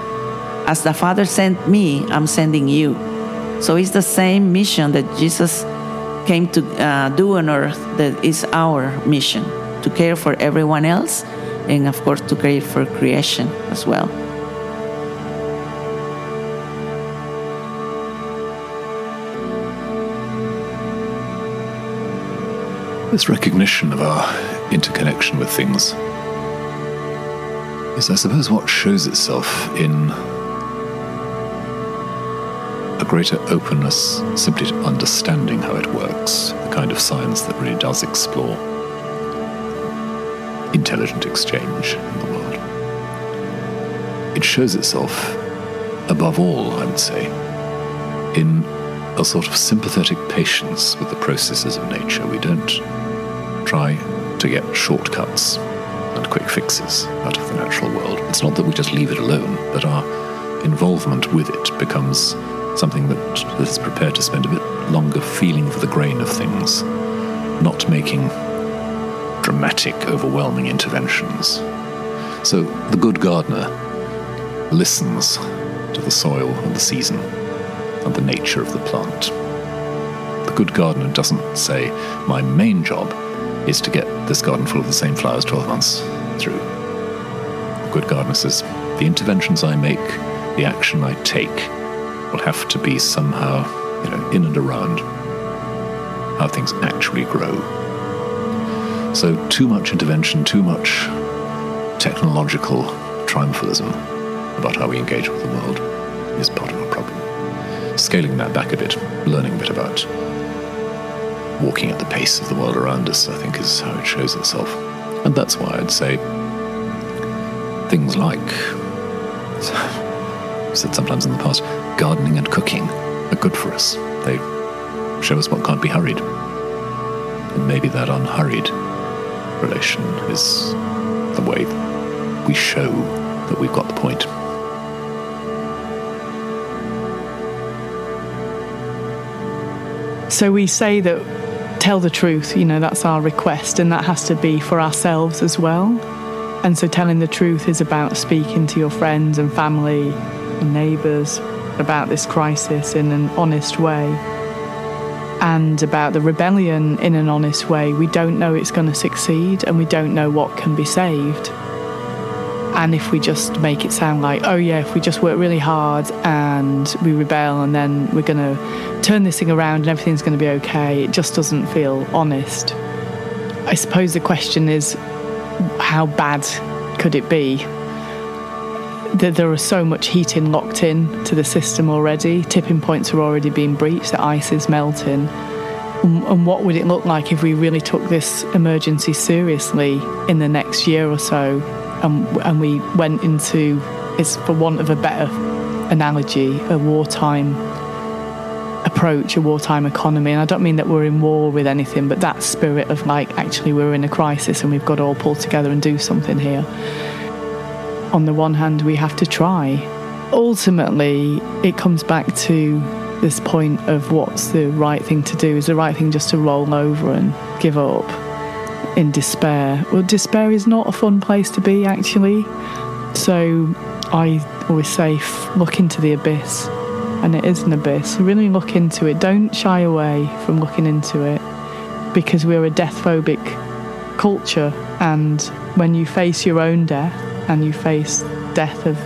As the Father sent me, I'm sending you. So it's the same mission that Jesus came to uh, do on earth that is our mission to care for everyone else and, of course, to care for creation as well. This recognition of our interconnection with things is, I suppose, what shows itself in a greater openness simply to understanding how it works, the kind of science that really does explore intelligent exchange in the world. It shows itself, above all, I would say, in a sort of sympathetic patience with the processes of nature. We don't try to get shortcuts and quick fixes out of the natural world. It's not that we just leave it alone, but our involvement with it becomes something that is prepared to spend a bit longer feeling for the grain of things, not making dramatic, overwhelming interventions. So the good gardener listens to the soil and the season and the nature of the plant. The good gardener doesn't say, My main job is to get this garden full of the same flowers 12 months through. The good gardener says, The interventions I make, the action I take, will have to be somehow, you know, in and around how things actually grow so, too much intervention, too much technological triumphalism about how we engage with the world is part of our problem. Scaling that back a bit, learning a bit about walking at the pace of the world around us, I think, is how it shows itself. And that's why I'd say things like, I've said sometimes in the past, gardening and cooking are good for us. They show us what can't be hurried. And maybe that unhurried relation is the way we show that we've got the point. So we say that tell the truth, you know, that's our request, and that has to be for ourselves as well. And so telling the truth is about speaking to your friends and family and neighbours about this crisis in an honest way and about the rebellion in an honest way. We don't know it's going to succeed and we don't know what can be saved. And if we just make it sound like, oh yeah, if we just work really hard and we rebel and then we're going to turn this thing around and everything's going to be okay, it just doesn't feel honest. I suppose the question is, how bad could it be? That there was so much heating locked in to the system already, tipping points are already being breached, the ice is melting. And what would it look like if we really took this emergency seriously in the next year or so and, and we went into, it's for want of a better analogy, a wartime approach, a wartime economy. And I don't mean that we're in war with anything, but that spirit of like, actually, we're in a crisis and we've got to all pull together and do something here. On the one hand, we have to try. Ultimately, it comes back to this point of what's the right thing to do. Is the right thing just to roll over and give up in despair? Well, despair is not a fun place to be, actually. So I always say, look into the abyss and it is an abyss. Really look into it. Don't shy away from looking into it because we're a death phobic culture. And when you face your own death and you face death of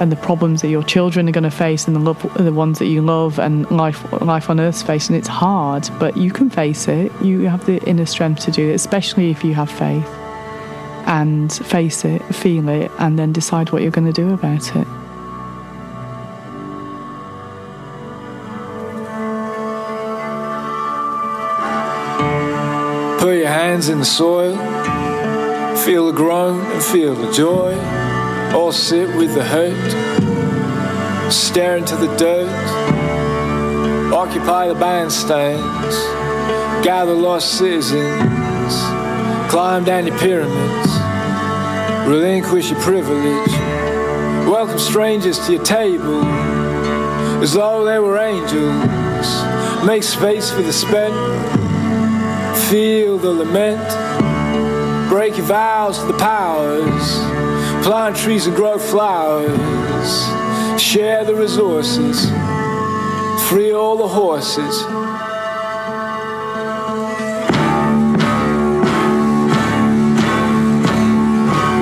and the problems that your children are going to face and the love, the ones that you love and life life on earth's facing it's hard but you can face it. You have the inner strength to do it especially if you have faith. And face it feel it and then decide what you're going to do about it. Put your hands in the soil, feel the groan and feel the joy. All sit with the hurt, stare into the dirt, occupy the bandstands, gather lost citizens, climb down your pyramids, relinquish your privilege, welcome strangers to your table as though they were angels, make space for the spent feel the lament. Break your vows to the powers. Plant trees and grow flowers. Share the resources. Free all the horses.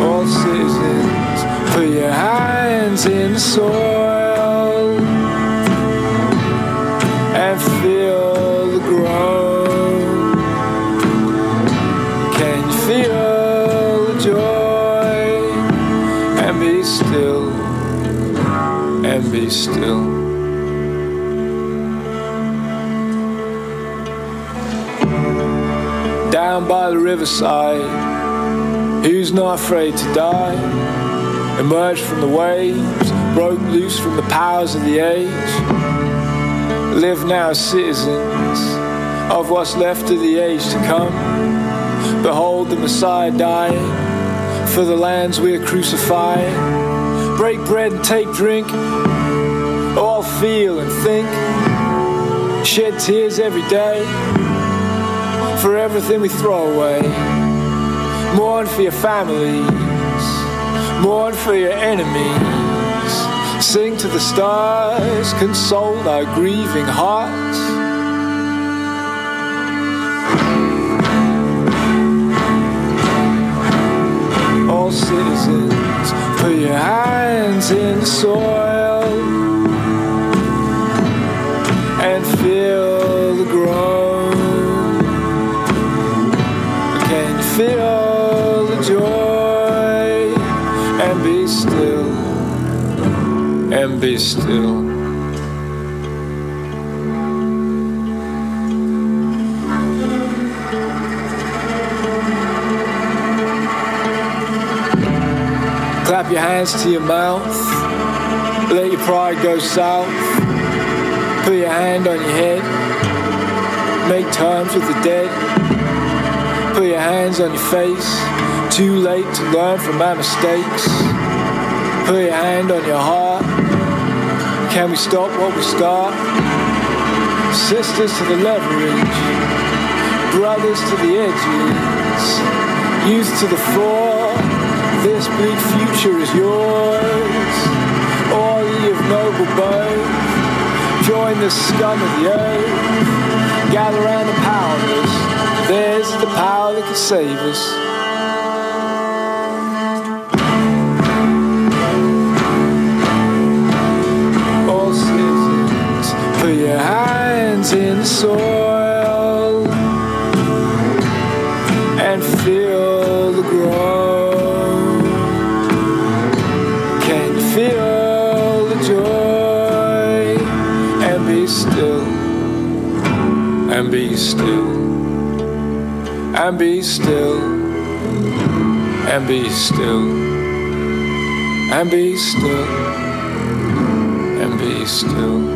All citizens, put your hands in the soil By the riverside, who's not afraid to die? Emerged from the waves, broke loose from the powers of the age. Live now citizens of what's left of the age to come. Behold the Messiah dying for the lands we are crucifying. Break bread and take drink, all feel and think. Shed tears every day for everything we throw away. Mourn for your families, mourn for your enemies. Sing to the stars, console our grieving hearts. all citizens, put your hands in the soil and be still. Clap your hands to your mouth. Let your pride go south. Put your hand on your head. Make terms with the dead. Put your hands on your face. Too late to learn from my mistakes. Put your hand on your heart. Can we stop what we start? Sisters to the leverage. Brothers to the edges. Youth to the fore. This bleak future is yours. All ye of noble birth. Join the scum of the earth. Gather round the powerless. There's the power that can save us. In the soil and feel the growth. Can you feel the joy and be still and be still and be still and be still and be still and be still.